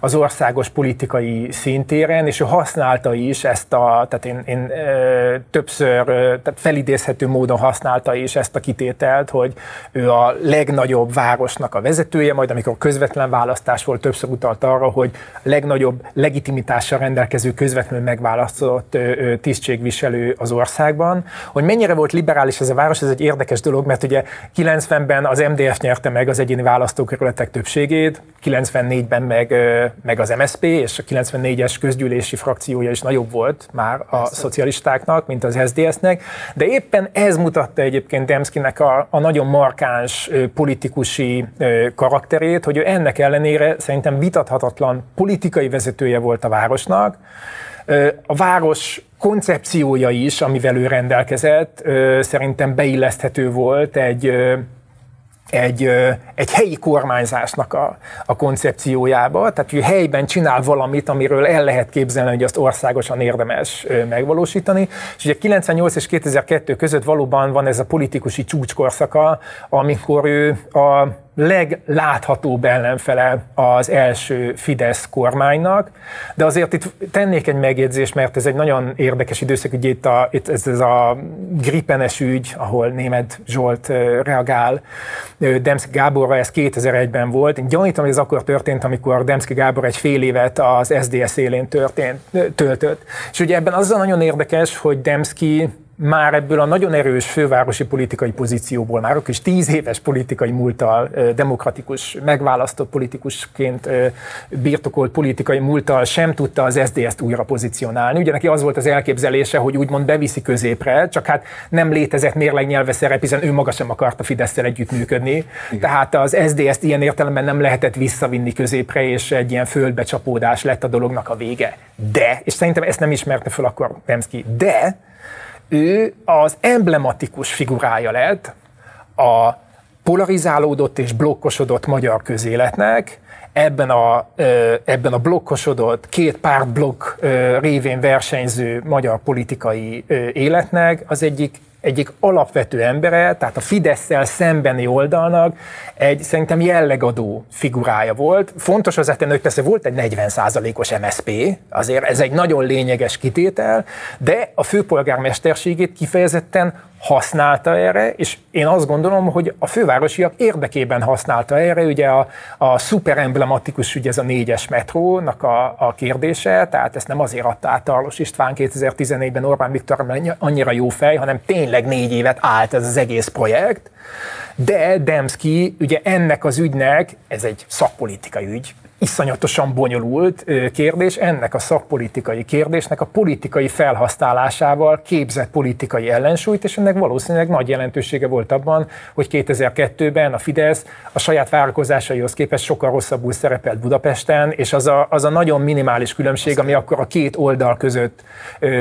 az országos politikai szintéren, és ő használta is ezt a, tehát én, én ö, többször ö, tehát felidézhető módon használta is ezt a kitételt, hogy ő a legnagyobb városnak a vezetője, majd amikor közvetlen választás volt, többször utalt arra, hogy legnagyobb legitimitással rendelkező közvetlenül megválasztott ö, tisztségviselő az országban. Hogy mennyire volt liberális ez a város, ez egy érdekes dolog, mert ugye 90-ben az MDF nyerte meg az egyéni választókerületek többségét, 94-ben meg meg az MSP, és a 94-es közgyűlési frakciója is nagyobb volt már a Persze. szocialistáknak, mint az SZDSZ-nek, de éppen ez mutatta egyébként Demszkinek a, a nagyon markáns politikusi karakterét, hogy ő ennek ellenére szerintem vitathatatlan politikai vezetője volt a városnak, a város koncepciója is, amivel ő rendelkezett, szerintem beilleszthető volt egy egy, egy helyi kormányzásnak a, a koncepciójába, tehát hogy helyben csinál valamit, amiről el lehet képzelni, hogy azt országosan érdemes megvalósítani. És ugye 98 és 2002 között valóban van ez a politikusi csúcskorszaka, amikor ő a legláthatóbb ellenfele az első Fidesz kormánynak, de azért itt tennék egy megjegyzést, mert ez egy nagyon érdekes időszak, hogy itt, a, itt ez, ez a gripenes ügy, ahol német Zsolt reagál Demszki Gáborra, ez 2001-ben volt. Én gyanítom, hogy ez akkor történt, amikor Demszki Gábor egy fél évet az SDS élén történt, töltött. És ugye ebben az nagyon érdekes, hogy Demszki már ebből a nagyon erős fővárosi politikai pozícióból, már is tíz éves politikai múltal, demokratikus, megválasztott politikusként birtokolt politikai múltal sem tudta az SZDSZ-t újra pozícionálni. Ugye neki az volt az elképzelése, hogy úgymond beviszi középre, csak hát nem létezett mérleg nyelve szerep, hiszen ő maga sem akarta Fidesz-tel együttműködni. Igen. Tehát az SZDSZ-t ilyen értelemben nem lehetett visszavinni középre, és egy ilyen földbecsapódás lett a dolognak a vége. De, és szerintem ezt nem ismerte fel akkor Demszki, de ő az emblematikus figurája lett a polarizálódott és blokkosodott magyar közéletnek, ebben a, ebben a blokkosodott, két párt blokk révén versenyző magyar politikai életnek az egyik egyik alapvető embere, tehát a fidesz szembeni oldalnak egy szerintem jellegadó figurája volt. Fontos az hogy persze volt egy 40%-os MSP, azért ez egy nagyon lényeges kitétel, de a főpolgármesterségét kifejezetten használta erre, és én azt gondolom, hogy a fővárosiak érdekében használta erre, ugye a, a szuper emblematikus, ugye ez a négyes metrónak a, a kérdése, tehát ezt nem azért adta át Tarlos István 2014-ben Orbán Viktor annyira jó fej, hanem tényleg négy évet állt ez az egész projekt, de Demszki ugye ennek az ügynek, ez egy szakpolitikai ügy, iszonyatosan bonyolult kérdés, ennek a szakpolitikai kérdésnek a politikai felhasználásával képzett politikai ellensúlyt, és ennek valószínűleg nagy jelentősége volt abban, hogy 2002-ben a Fidesz a saját várakozásaihoz képest sokkal rosszabbul szerepelt Budapesten, és az a, az a nagyon minimális különbség, ami akkor a két oldal között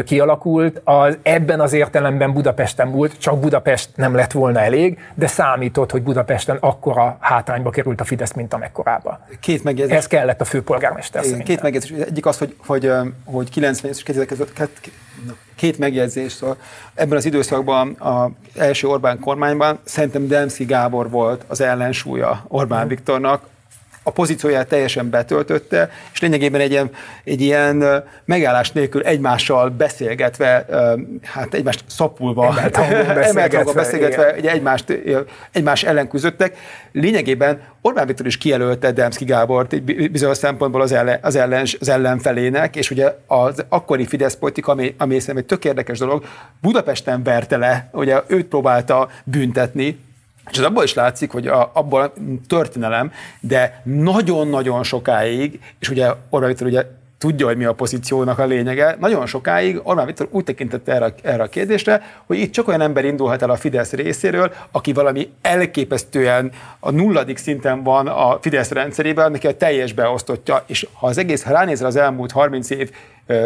kialakult, az ebben az értelemben Budapesten múlt, csak Budapest nem lett volna elég, de számított, hogy Budapesten akkora hátrányba került a Fidesz, mint amekkorába. Két megjegyzés. Ez kellett a főpolgármester Igen, Két megjegyzés. Egyik az, hogy, hogy, hogy 90 és 2002 két megjegyzés. Szóval ebben az időszakban az első Orbán kormányban szerintem Demszki Gábor volt az ellensúlya Orbán Viktornak, a pozícióját teljesen betöltötte, és lényegében egy ilyen, egy ilyen megállás nélkül egymással beszélgetve, hát egymást szapulva, emelt beszélgetve, egy egymást, egymás ellen küzdöttek. Lényegében Orbán Viktor is kijelölte Demszki Gábort egy bizonyos szempontból az, ellen, az, ellen, az ellenfelének, és ugye az akkori Fidesz politika, ami, ami szerintem egy tök érdekes dolog, Budapesten verte le, ugye őt próbálta büntetni, és az abból is látszik, hogy a, abból történelem, de nagyon-nagyon sokáig, és ugye Orbán Viktor ugye tudja, hogy mi a pozíciónak a lényege. Nagyon sokáig Orbán Viktor úgy tekintett erre, erre a kérdésre, hogy itt csak olyan ember indulhat el a Fidesz részéről, aki valami elképesztően a nulladik szinten van a Fidesz rendszerében, neki a teljes beosztottja, és ha az egész, ha ránézel az elmúlt 30 év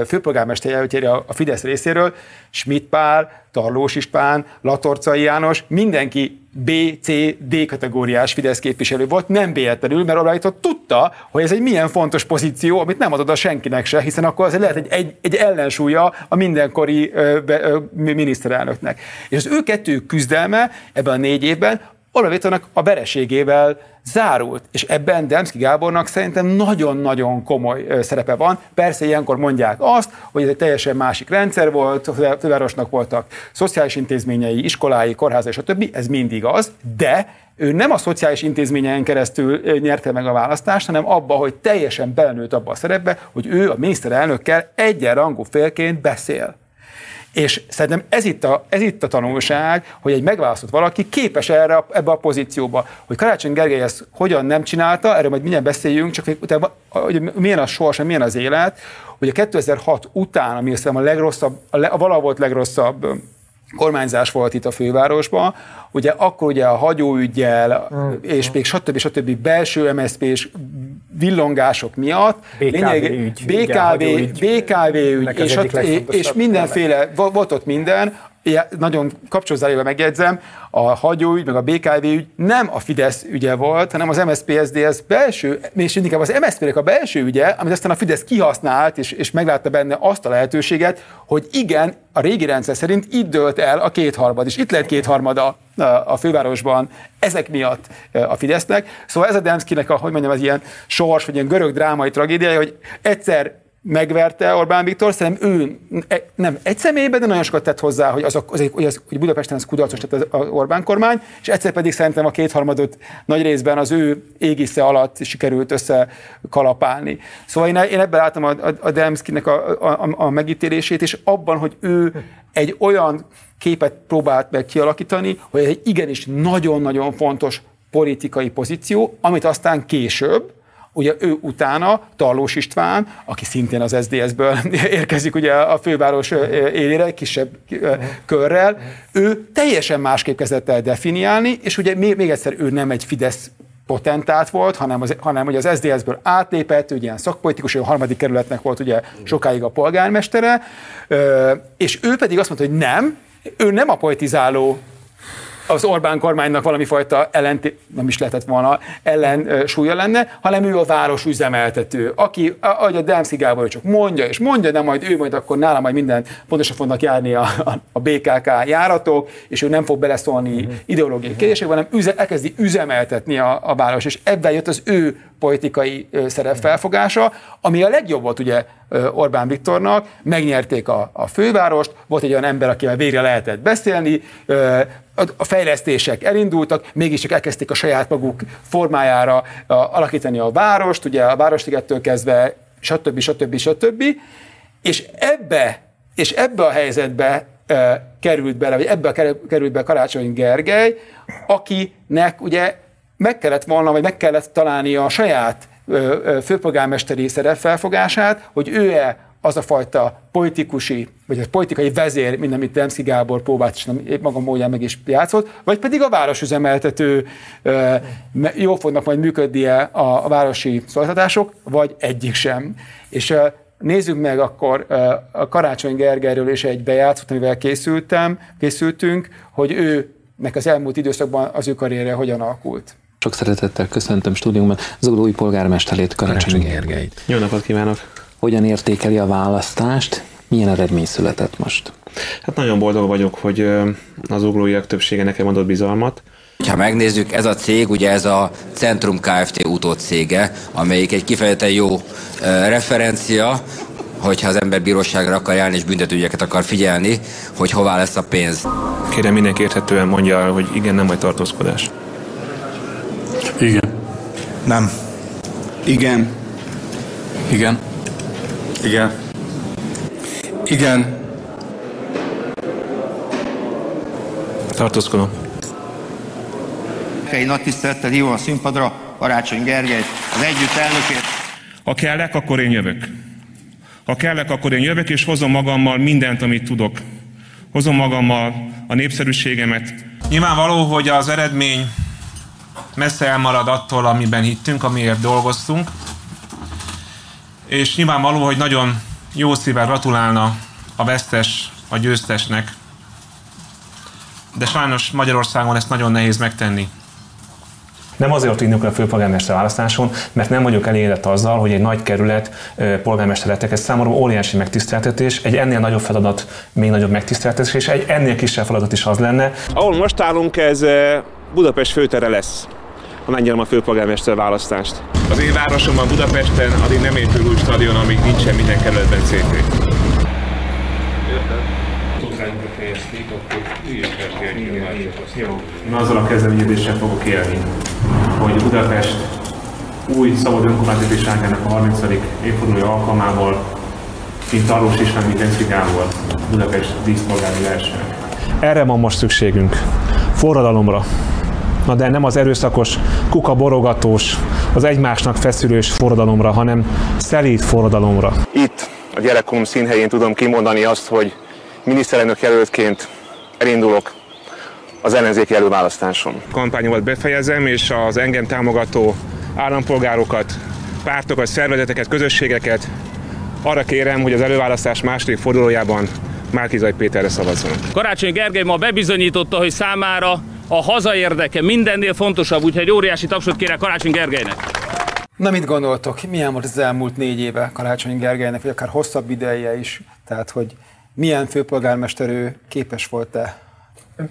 főpolgármester jelöltjére a Fidesz részéről, Schmidt Pál, Tarlós István, Latorcai János, mindenki B, C, D kategóriás Fidesz képviselő volt, nem véletlenül, mert Orbán tudta, hogy ez egy milyen fontos pozíció, amit nem adod a senkinek se, hiszen akkor az lehet egy, egy, egy ellensúlya a mindenkori ö, ö, miniszterelnöknek. És az ő kettő küzdelme ebben a négy évben Orbán Viktornak a vereségével zárult, és ebben Demszki Gábornak szerintem nagyon-nagyon komoly szerepe van. Persze ilyenkor mondják azt, hogy ez egy teljesen másik rendszer volt, a fővárosnak voltak szociális intézményei, iskolái, kórházai, stb. Ez mindig az, de ő nem a szociális intézményen keresztül nyerte meg a választást, hanem abba, hogy teljesen belenőtt abba a szerepbe, hogy ő a miniszterelnökkel egyenrangú félként beszél. És szerintem ez itt, a, ez itt a tanulság, hogy egy megválasztott valaki képes erre ebbe a pozícióba. Hogy Karácsony Gergely ezt hogyan nem csinálta, erről majd mindjárt beszéljünk, csak utána, hogy milyen a sors, milyen az élet, hogy a 2006 után, ami azt a legrosszabb, a, le, a vala volt legrosszabb kormányzás volt itt a fővárosban, ugye akkor ugye a hagyóügyel, mm. és még stb. stb. belső MSZP és villongások miatt, BKV lényeg, ügy, BKV, igen, BKV ügy, és, és mindenféle, volt ott minden, nagyon kapcsolózájával megjegyzem, a hagyóügy, meg a BKV ügy nem a Fidesz ügye volt, hanem az MSZP-SZDSZ belső, és inkább az MSZP-nek a belső ügye, amit aztán a Fidesz kihasznált, és, és meglátta benne azt a lehetőséget, hogy igen, a régi rendszer szerint itt dőlt el a kétharmad, és itt lett kétharmada a fővárosban ezek miatt a Fidesznek. Szóval ez a Demszkinek a, hogy mondjam, az ilyen sors, vagy ilyen görög drámai tragédiája, hogy egyszer megverte Orbán Viktor, szerintem ő e, nem egy személyben, de nagyon sokat tett hozzá, hogy, azok, az, hogy, az, hogy Budapesten ez kudarcos lett az Orbán kormány, és egyszer pedig szerintem a kétharmadot nagy részben az ő égisze alatt sikerült összekalapálni. Szóval én, én ebben látom a, a, a Demszkinek a, a, a megítélését, és abban, hogy ő egy olyan képet próbált meg kialakítani, hogy egy igenis nagyon-nagyon fontos politikai pozíció, amit aztán később, Ugye ő utána Tarlós István, aki szintén az SZDSZ-ből érkezik ugye a főváros élére, kisebb körrel, ő teljesen másképp kezdett el definiálni, és ugye még, egyszer ő nem egy Fidesz potentát volt, hanem, az, hanem hogy az SZDSZ-ből átlépett, ugye ilyen szakpolitikus, a harmadik kerületnek volt ugye sokáig a polgármestere, és ő pedig azt mondta, hogy nem, ő nem a politizáló az Orbán kormánynak valami fajta ellent, nem is lehetett volna, ellen súlya lenne, hanem ő a város üzemeltető, aki, ahogy a Demszki Gábor csak mondja, és mondja, de majd ő majd akkor nála majd minden pontosan fognak járni a, a, BKK járatok, és ő nem fog beleszólni uh-huh. ideológiai kérdésekbe, hanem üze, elkezdi üzemeltetni a, a város, és ebben jött az ő politikai szerepfelfogása, ami a legjobb volt ugye Orbán Viktornak, megnyerték a, a fővárost, volt egy olyan ember, akivel végre lehetett beszélni, a fejlesztések elindultak, mégiscsak elkezdték a saját maguk formájára alakítani a várost, ugye a Városligettől kezdve, stb. stb. stb. És ebbe, és ebbe a helyzetbe került bele, vagy ebbe került be Karácsony Gergely, akinek ugye meg kellett volna, vagy meg kellett találni a saját főpolgármesteri szerepfelfogását, hogy ő-e az a fajta politikusi, vagy a politikai vezér, mint amit Demszki Gábor próbált, és épp maga módján meg is játszott, vagy pedig a városüzemeltető, jó fognak majd működni -e a városi szolgáltatások, vagy egyik sem. És nézzük meg akkor a Karácsony Gergelyről is egy bejátszott, amivel készültem, készültünk, hogy ő nek az elmúlt időszakban az ő karrierje hogyan alakult. Sok szeretettel köszöntöm stúdiumban Zuglói polgármesterét, Karácsony Gergelyt. Jó napot kívánok! Hogyan értékeli a választást? Milyen eredmény született most? Hát nagyon boldog vagyok, hogy az uglóiak többsége nekem adott bizalmat. Ha megnézzük, ez a cég, ugye ez a Centrum Kft. utócége, amelyik egy kifejezetten jó referencia, hogyha az ember bíróságra akar járni és büntetőügyeket akar figyelni, hogy hová lesz a pénz. Kérem mindenki érthetően mondja, hogy igen, nem majd tartózkodás. Igen. Nem. Igen. Igen. Igen. Igen. Tartózkodom. Egy nagy tisztelettel hívom a színpadra Karácsony Gergelyt, az együtt elnökét. Ha kellek, akkor én jövök. Ha kellek, akkor én jövök, és hozom magammal mindent, amit tudok. Hozom magammal a népszerűségemet. Nyilvánvaló, hogy az eredmény messze elmarad attól, amiben hittünk, amiért dolgoztunk. És nyilvánvaló, hogy nagyon jó szívvel gratulálna a vesztes a győztesnek. De sajnos Magyarországon ezt nagyon nehéz megtenni. Nem azért indulok a főpolgármester választáson, mert nem vagyok elégedett azzal, hogy egy nagy kerület polgármester lettek. Ez számomra óriási megtiszteltetés, egy ennél nagyobb feladat, még nagyobb megtiszteltetés, és egy ennél kisebb feladat is az lenne. Ahol most állunk, ez Budapest főtere lesz megnyerem a főpolgármester választást. Az én városomban Budapesten addig nem épül új stadion, amíg nincsen minden kerületben CT. Jó. Én azzal a kezdeményezéssel fogok élni, hogy Budapest új szabad önkormányzatiságának a 30. évfordulója alkalmával, mint Tarlós István, Gábor, Budapest díszpolgári. Erre van most szükségünk. Forradalomra. Na de nem az erőszakos, kukaborogatós, az egymásnak feszülős forradalomra, hanem szelíd forradalomra. Itt, a gyerekkorom színhelyén tudom kimondani azt, hogy miniszterelnök jelöltként elindulok az ellenzéki előválasztáson. Kampányomat befejezem, és az engem támogató állampolgárokat, pártokat, szervezeteket, közösségeket arra kérem, hogy az előválasztás második fordulójában Márkizaj Péterre szavazzanak. Karácsony Gergely ma bebizonyította, hogy számára a haza érdeke mindennél fontosabb, úgyhogy óriási tapsot kérek Karácsony Gergelynek. Na mit gondoltok, milyen volt az elmúlt négy éve Karácsony Gergelynek, vagy akár hosszabb ideje is, tehát hogy milyen főpolgármester ő képes volt-e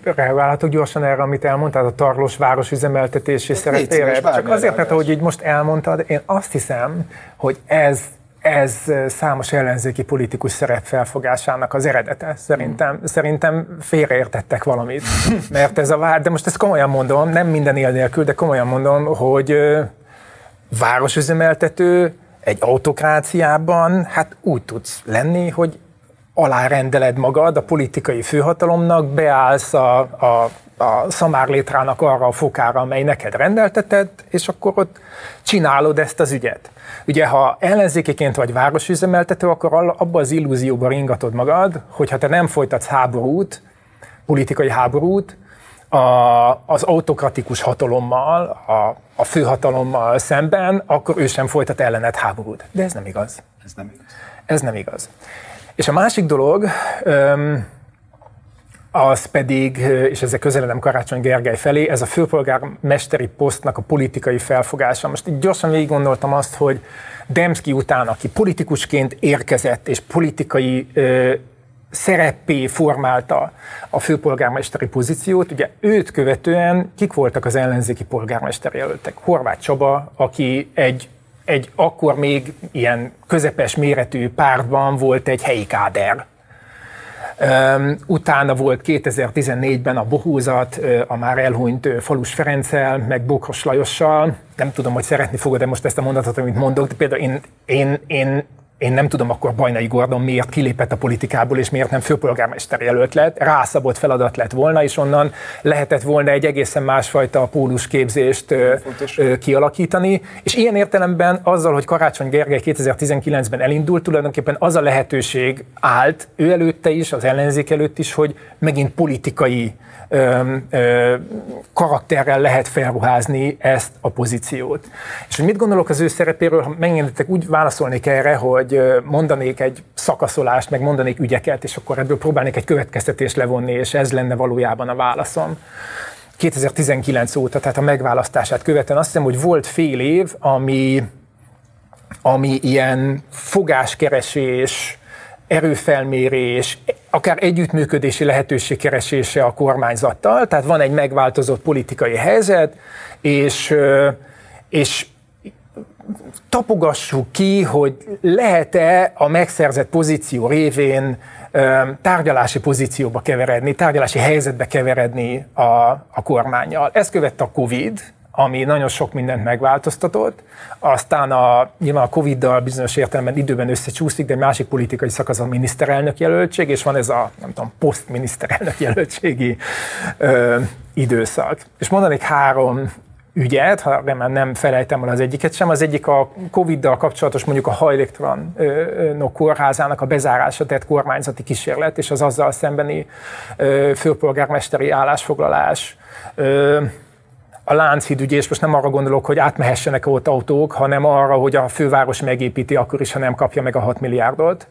Reagálhatok gyorsan erre, amit elmondtad, a tarlós város üzemeltetési szerepére. Csak azért, mert ahogy így most elmondtad, én azt hiszem, hogy ez ez számos ellenzéki politikus szerepfelfogásának az eredete. Szerintem, mm. szerintem félreértettek valamit. Mert ez a vád, de most ezt komolyan mondom, nem minden él nélkül, de komolyan mondom, hogy városüzemeltető egy autokráciában hát úgy tudsz lenni, hogy alárendeled magad a politikai főhatalomnak, beállsz a, a, a szamárlétrának arra a fokára, amely neked rendelteted, és akkor ott csinálod ezt az ügyet. Ugye, ha ellenzékeként vagy városüzemeltető, akkor abba az illúzióba ringatod magad, hogy ha te nem folytatsz háborút, politikai háborút, a, az autokratikus hatalommal, a, a főhatalommal szemben, akkor ő sem folytat ellened háborút. De ez nem igaz. Ez nem igaz. Ez nem igaz. És a másik dolog, öm, az pedig, és ezzel közeledem Karácsony Gergely felé, ez a főpolgármesteri posztnak a politikai felfogása. Most így gyorsan végig gondoltam azt, hogy Demszki után, aki politikusként érkezett, és politikai ö, szereppé formálta a főpolgármesteri pozíciót. Ugye őt követően kik voltak az ellenzéki polgármester jelöltek? Horváth Csaba, aki egy, egy akkor még ilyen közepes méretű pártban volt egy helyi káder. Utána volt 2014-ben a bohózat a már elhunyt Falus Ferenccel, meg Bokros Lajossal. Nem tudom, hogy szeretni fogod de most ezt a mondatot, amit mondok, de például én, én, én én nem tudom akkor Bajnai Gordon miért kilépett a politikából, és miért nem főpolgármester jelölt lett. Rászabott feladat lett volna, és onnan lehetett volna egy egészen másfajta pólusképzést kialakítani. És ilyen értelemben azzal, hogy Karácsony Gergely 2019-ben elindult, tulajdonképpen az a lehetőség állt ő előtte is, az ellenzék előtt is, hogy megint politikai ö, ö, karakterrel lehet felruházni ezt a pozíciót. És hogy mit gondolok az ő szerepéről, ha megengeditek, úgy válaszolnék erre, hogy mondanék egy szakaszolást, meg mondanék ügyeket, és akkor ebből próbálnék egy következtetést levonni, és ez lenne valójában a válaszom. 2019 óta, tehát a megválasztását követően azt hiszem, hogy volt fél év, ami, ami ilyen fogáskeresés, erőfelmérés, akár együttműködési lehetőség keresése a kormányzattal, tehát van egy megváltozott politikai helyzet, és, és tapogassuk ki, hogy lehet-e a megszerzett pozíció révén tárgyalási pozícióba keveredni, tárgyalási helyzetbe keveredni a, a kormányjal. Ezt követte a Covid, ami nagyon sok mindent megváltoztatott. Aztán a, nyilván a Covid-dal bizonyos értelemben időben összecsúszik, de másik politikai szakasz a miniszterelnök jelöltség, és van ez a, nem tudom, posztminiszterelnök jelöltségi ö, időszak. És mondanék három ügyet, ha remélem nem felejtem el az egyiket sem. Az egyik a Covid-dal kapcsolatos mondjuk a hajléktalanok kórházának a bezárása tett kormányzati kísérlet, és az azzal szembeni főpolgármesteri állásfoglalás. Ö, a Lánchíd és most nem arra gondolok, hogy átmehessenek ott autók, hanem arra, hogy a főváros megépíti akkor is, ha nem kapja meg a 6 milliárdot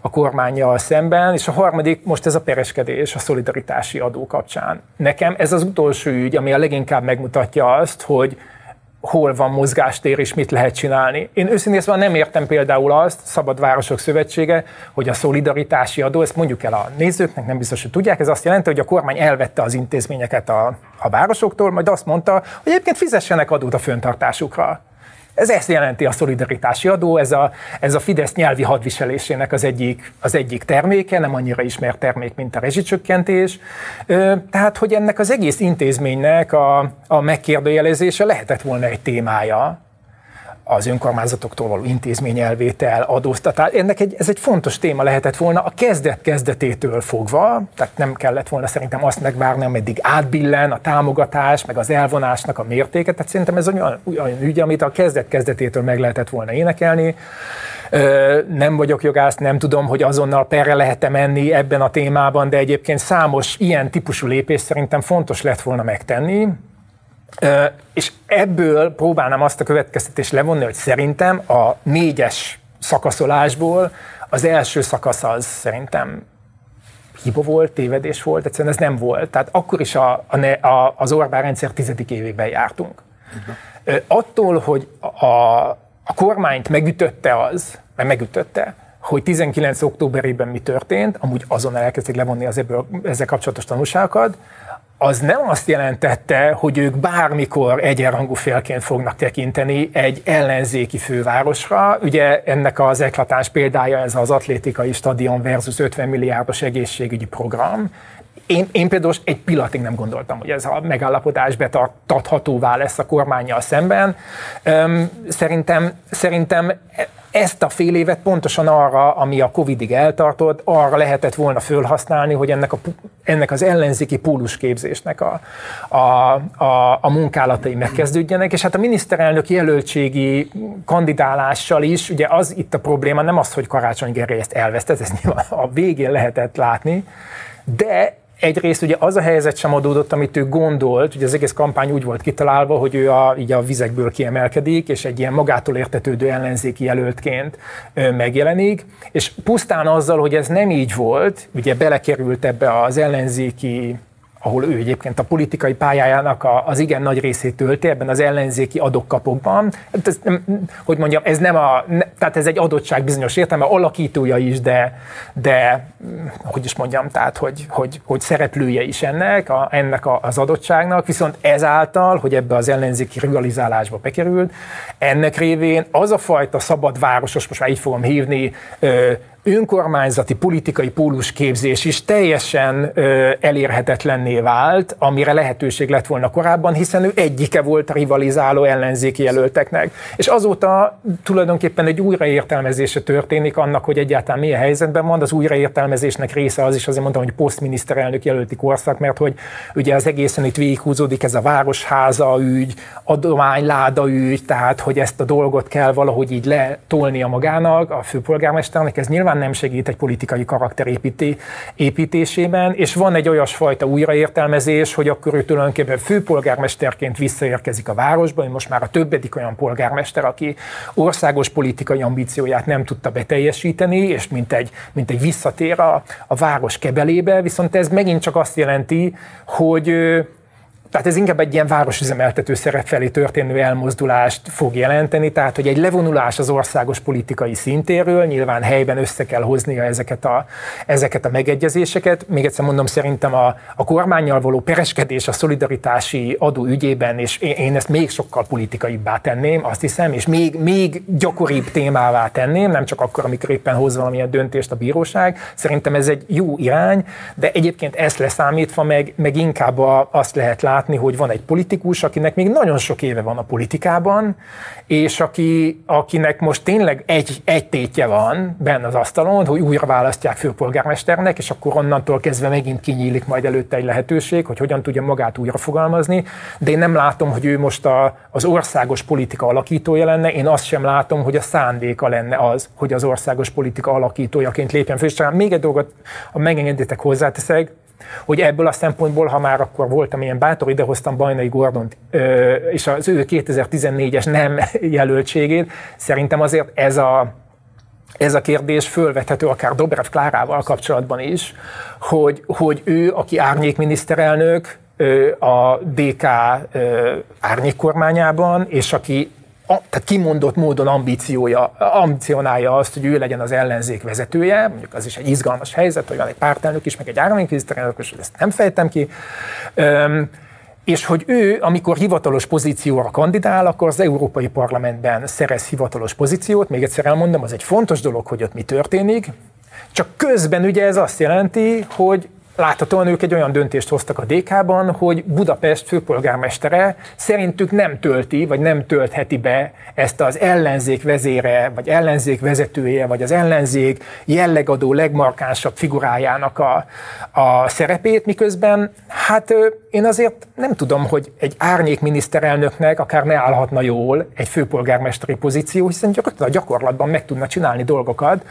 a kormányjal szemben, és a harmadik most ez a pereskedés a szolidaritási adó kapcsán. Nekem ez az utolsó ügy, ami a leginkább megmutatja azt, hogy hol van mozgástér és mit lehet csinálni. Én őszintén szóval nem értem például azt, Szabad Városok Szövetsége, hogy a szolidaritási adó, ezt mondjuk el a nézőknek, nem biztos, hogy tudják, ez azt jelenti, hogy a kormány elvette az intézményeket a, a városoktól, majd azt mondta, hogy egyébként fizessenek adót a föntartásukra. Ez ezt jelenti a szolidaritási adó, ez a, ez a Fidesz nyelvi hadviselésének az egyik, az egyik terméke, nem annyira ismert termék, mint a rezsicsökkentés. Tehát, hogy ennek az egész intézménynek a, a megkérdőjelezése lehetett volna egy témája, az önkormányzatoktól való intézményelvétel, adóztatás. Ennek egy, ez egy fontos téma lehetett volna a kezdet kezdetétől fogva, tehát nem kellett volna szerintem azt megvárni, ameddig átbillen a támogatás, meg az elvonásnak a mértéke, tehát szerintem ez olyan, olyan ügy, amit a kezdet kezdetétől meg lehetett volna énekelni. Nem vagyok jogász, nem tudom, hogy azonnal perre lehet-e menni ebben a témában, de egyébként számos ilyen típusú lépés szerintem fontos lett volna megtenni, és ebből próbálnám azt a következtetést levonni, hogy szerintem a négyes szakaszolásból az első szakasz az szerintem hiba volt, tévedés volt, egyszerűen ez nem volt. Tehát akkor is a, a, a, az Orbán rendszer tizedik évében jártunk. Uh-huh. Attól, hogy a, a kormányt megütötte az, mert megütötte, hogy 19. októberében mi történt, amúgy azon elkezdik levonni az ebből, ezzel kapcsolatos tanulságokat, az nem azt jelentette, hogy ők bármikor egyenrangú félként fognak tekinteni egy ellenzéki fővárosra. Ugye ennek az eklatáns példája ez az atlétikai stadion versus 50 milliárdos egészségügyi program. Én, én például egy pillanatig nem gondoltam, hogy ez a megállapodás betartathatóvá lesz a kormányjal szemben. Szerintem, szerintem ezt a fél évet pontosan arra, ami a Covid-ig eltartott, arra lehetett volna fölhasználni, hogy ennek, a, ennek az ellenzéki pólusképzésnek a, a, a, a munkálatai megkezdődjenek, és hát a miniszterelnök jelöltségi kandidálással is, ugye az itt a probléma, nem az, hogy Karácsony Gergely ezt elvesztett, ez nyilván a végén lehetett látni, de egyrészt ugye az a helyzet sem adódott, amit ő gondolt, ugye az egész kampány úgy volt kitalálva, hogy ő a, így a vizekből kiemelkedik, és egy ilyen magától értetődő ellenzéki jelöltként megjelenik, és pusztán azzal, hogy ez nem így volt, ugye belekerült ebbe az ellenzéki ahol ő egyébként a politikai pályájának az igen nagy részét tölti, ebben az ellenzéki adokkapokban. Hát ez nem, hogy mondjam, ez nem a, tehát ez egy adottság bizonyos értelme, alakítója is, de, de hogy is mondjam, tehát hogy, hogy, hogy szereplője is ennek, a, ennek a, az adottságnak, viszont ezáltal, hogy ebbe az ellenzéki rivalizálásba bekerült, ennek révén az a fajta szabad városos, most már így fogom hívni, önkormányzati politikai pólusképzés is teljesen ö, elérhetetlenné vált, amire lehetőség lett volna korábban, hiszen ő egyike volt a rivalizáló ellenzéki jelölteknek. És azóta tulajdonképpen egy újraértelmezése történik annak, hogy egyáltalán milyen helyzetben van. Az újraértelmezésnek része az is, azért mondtam, hogy posztminiszterelnök jelölti korszak, mert hogy ugye az egészen itt végighúzódik ez a városháza ügy, adományláda ügy, tehát hogy ezt a dolgot kell valahogy így letolnia magának, a főpolgármesternek, ez nyilván nem segít egy politikai karakter építésében, és van egy olyasfajta újraértelmezés, hogy akkor ő tulajdonképpen főpolgármesterként visszaérkezik a városba, hogy most már a többedik olyan polgármester, aki országos politikai ambícióját nem tudta beteljesíteni, és mint egy, mint egy visszatér a, a város kebelébe, viszont ez megint csak azt jelenti, hogy tehát ez inkább egy ilyen városüzemeltető szerep felé történő elmozdulást fog jelenteni, tehát hogy egy levonulás az országos politikai szintéről, nyilván helyben össze kell hoznia ezeket a, ezeket a megegyezéseket. Még egyszer mondom, szerintem a, a kormányjal való pereskedés a szolidaritási adó ügyében, és én, én ezt még sokkal politikaibbá tenném, azt hiszem, és még, még gyakoribb témává tenném, nem csak akkor, amikor éppen hoz valamilyen döntést a bíróság. Szerintem ez egy jó irány, de egyébként ezt leszámítva meg, meg inkább a, azt lehet látni, látni, hogy van egy politikus, akinek még nagyon sok éve van a politikában, és aki, akinek most tényleg egy, egy tétje van benne az asztalon, hogy újra választják főpolgármesternek, és akkor onnantól kezdve megint kinyílik majd előtte egy lehetőség, hogy hogyan tudja magát újra fogalmazni, de én nem látom, hogy ő most a, az országos politika alakítója lenne, én azt sem látom, hogy a szándéka lenne az, hogy az országos politika alakítójaként lépjen föl. Még egy dolgot, ha megengeditek hozzáteszek, hogy ebből a szempontból, ha már akkor voltam ilyen bátor, idehoztam Bajnai Gordont és az ő 2014-es nem jelöltségét, szerintem azért ez a, ez a kérdés fölvethető akár Dobrev Klárával kapcsolatban is, hogy, hogy ő, aki árnyékminiszterelnök, a DK árnyékkormányában, és aki a, tehát kimondott módon ambíciója, ambicionálja azt, hogy ő legyen az ellenzék vezetője, mondjuk az is egy izgalmas helyzet, hogy van egy pártelnök is, meg egy államigazgatóelnök, és ezt nem fejtem ki, Üm, és hogy ő, amikor hivatalos pozícióra kandidál, akkor az Európai Parlamentben szerez hivatalos pozíciót, még egyszer elmondom, az egy fontos dolog, hogy ott mi történik, csak közben ugye ez azt jelenti, hogy Láthatóan ők egy olyan döntést hoztak a DK-ban, hogy Budapest főpolgármestere szerintük nem tölti, vagy nem töltheti be ezt az ellenzék vezére, vagy ellenzék vezetője, vagy az ellenzék jellegadó legmarkánsabb figurájának a, a szerepét, miközben hát én azért nem tudom, hogy egy árnyék miniszterelnöknek akár ne állhatna jól egy főpolgármesteri pozíció, hiszen gyakorlatilag a gyakorlatban meg tudna csinálni dolgokat,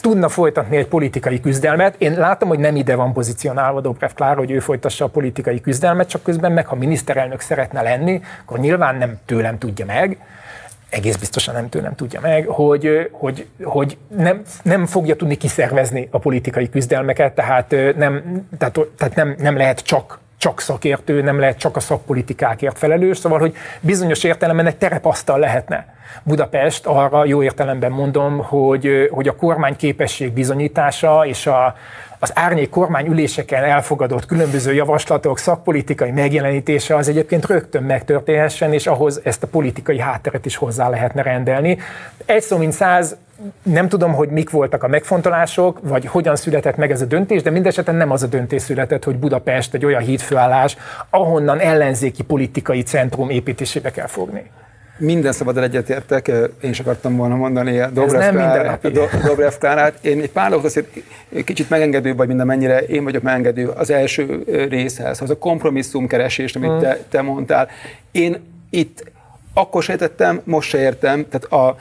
tudna folytatni egy politikai küzdelmet. Én látom, hogy nem nem ide van pozícionálva Dobrev Klára, hogy ő folytassa a politikai küzdelmet, csak közben meg, ha miniszterelnök szeretne lenni, akkor nyilván nem tőlem tudja meg, egész biztosan nem tőlem tudja meg, hogy, hogy, hogy nem, nem fogja tudni kiszervezni a politikai küzdelmeket, tehát nem, tehát, tehát nem, nem lehet csak csak szakértő, nem lehet csak a szakpolitikákért felelős, szóval, hogy bizonyos értelemben egy terepasztal lehetne Budapest arra, jó értelemben mondom, hogy, hogy a kormány képesség bizonyítása és a, az árnyék kormány üléseken elfogadott különböző javaslatok, szakpolitikai megjelenítése az egyébként rögtön megtörténhessen, és ahhoz ezt a politikai hátteret is hozzá lehetne rendelni. Egy szó mint száz, nem tudom, hogy mik voltak a megfontolások, vagy hogyan született meg ez a döntés, de mindeseten nem az a döntés született, hogy Budapest egy olyan hídfőállás, ahonnan ellenzéki politikai centrum építésébe kell fogni. Minden szabad egyetértek, én is akartam volna mondani a Dobrev, Klár, Dobrev Klárát. Én egy pár dolgot azért kicsit megengedő vagy minden mennyire én vagyok megengedő az első részhez, az a kompromisszumkeresés, amit hmm. te, te mondtál. Én itt akkor se értettem, most se értem, tehát a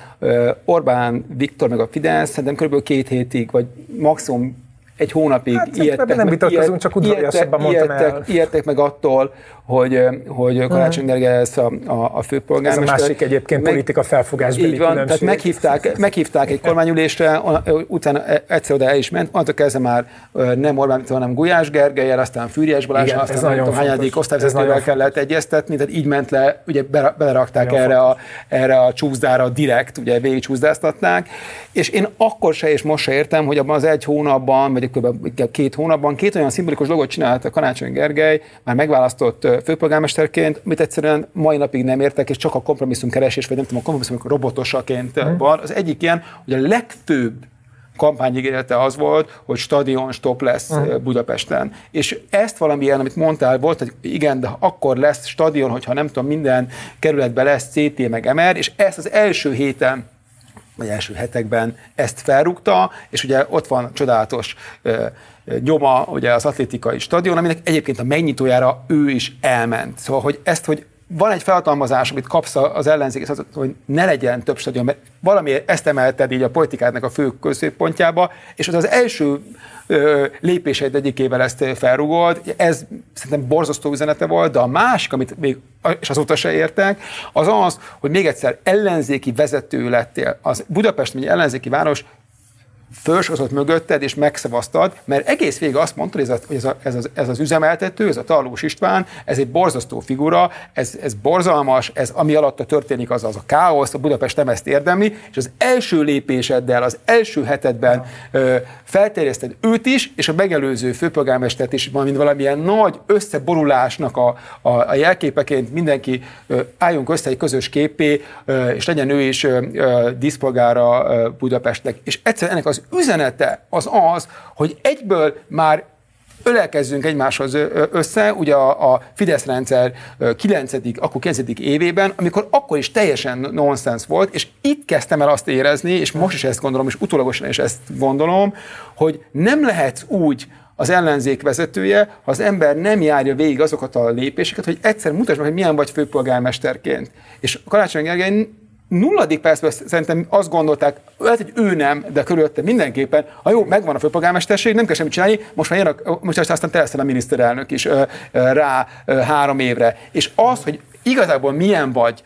Orbán Viktor meg a Fidesz szerintem kb. két hétig, vagy maximum egy hónapig hát, ijedtek, nem vitatkozunk, csak udvariasabban mondtam ijedtek, el. Ijedtek meg attól, hogy, hogy Karácsony Gergely ez a, a, a főpolgármester. Ez a másik egyébként meg, politika felfogásbeli Így van, különbség. tehát meghívták, meghívták egy kormányülésre, utána e- egyszer oda el is ment, onnantól kezdve már nem Orbán hanem Gulyás Gergelyel, aztán Fűriás Balázs, Igen, aztán nem tudom, hányadik osztályvezetővel kellett egyeztetni, tehát így ment le, ugye belerakták erre a, erre a csúszdára direkt, ugye végig csúszdáztatták, és én akkor se és most se értem, hogy abban az egy hónapban, vagy kb. két hónapban két olyan szimbolikus dolgot csinált a Karácsony Gergely, már megválasztott főpolgármesterként, amit egyszerűen mai napig nem értek, és csak a kompromisszum keresés, vagy nem tudom, a kompromisszum robotosaként mm. van. Az egyik ilyen, hogy a legfőbb kampányigényete az volt, hogy stadion stop lesz uh-huh. Budapesten. És ezt valamilyen, amit mondtál, volt, hogy igen, de akkor lesz stadion, hogyha nem tudom, minden kerületben lesz CT meg MR, és ezt az első héten vagy első hetekben ezt felrúgta, és ugye ott van csodálatos nyoma, ugye az atlétikai stadion, aminek egyébként a megnyitójára ő is elment. Szóval, hogy ezt, hogy van egy felhatalmazás, amit kapsz az ellenzék, hogy ne legyen több stadion, mert valami ezt emelted így a politikádnak a fő középpontjába, és az az első lépéseid egyikével ezt felrugod. Ez szerintem borzasztó üzenete volt, de a másik, amit még és azóta se értek, az az, hogy még egyszer ellenzéki vezető lettél. Az Budapest, egy ellenzéki város, fölsorozott mögötted, és megszavaztad, mert egész végig azt mondtad, hogy ez, a, ez, a, ez, az, ez az üzemeltető, ez a Tarlós István, ez egy borzasztó figura, ez, ez borzalmas, ez ami alatta történik, az az a káosz, a Budapest nem ezt érdemli, és az első lépéseddel, az első hetedben ö, felterjeszted őt is, és a megelőző főpolgármestert is, mint valamilyen nagy összeborulásnak a, a, a jelképeként mindenki ö, álljunk össze egy közös képé, ö, és legyen ő is ö, ö, díszpolgára ö, Budapestnek. És egyszer ennek az üzenete az az, hogy egyből már ölelkezzünk egymáshoz össze, ugye a, a Fidesz rendszer 9. akkor 9. évében, amikor akkor is teljesen nonsens volt, és itt kezdtem el azt érezni, és most is ezt gondolom, és utólagosan is ezt gondolom, hogy nem lehet úgy az ellenzék vezetője, ha az ember nem járja végig azokat a lépéseket, hogy egyszer mutasd meg, hogy milyen vagy főpolgármesterként. És Karácsony Gergely nulladik percben szerintem azt gondolták, lehet, hogy ő nem, de körülötte mindenképpen, ha jó, megvan a főpolgármesterség, nem kell semmit csinálni, most már jön a, most aztán te a miniszterelnök is rá három évre. És az, hogy igazából milyen vagy,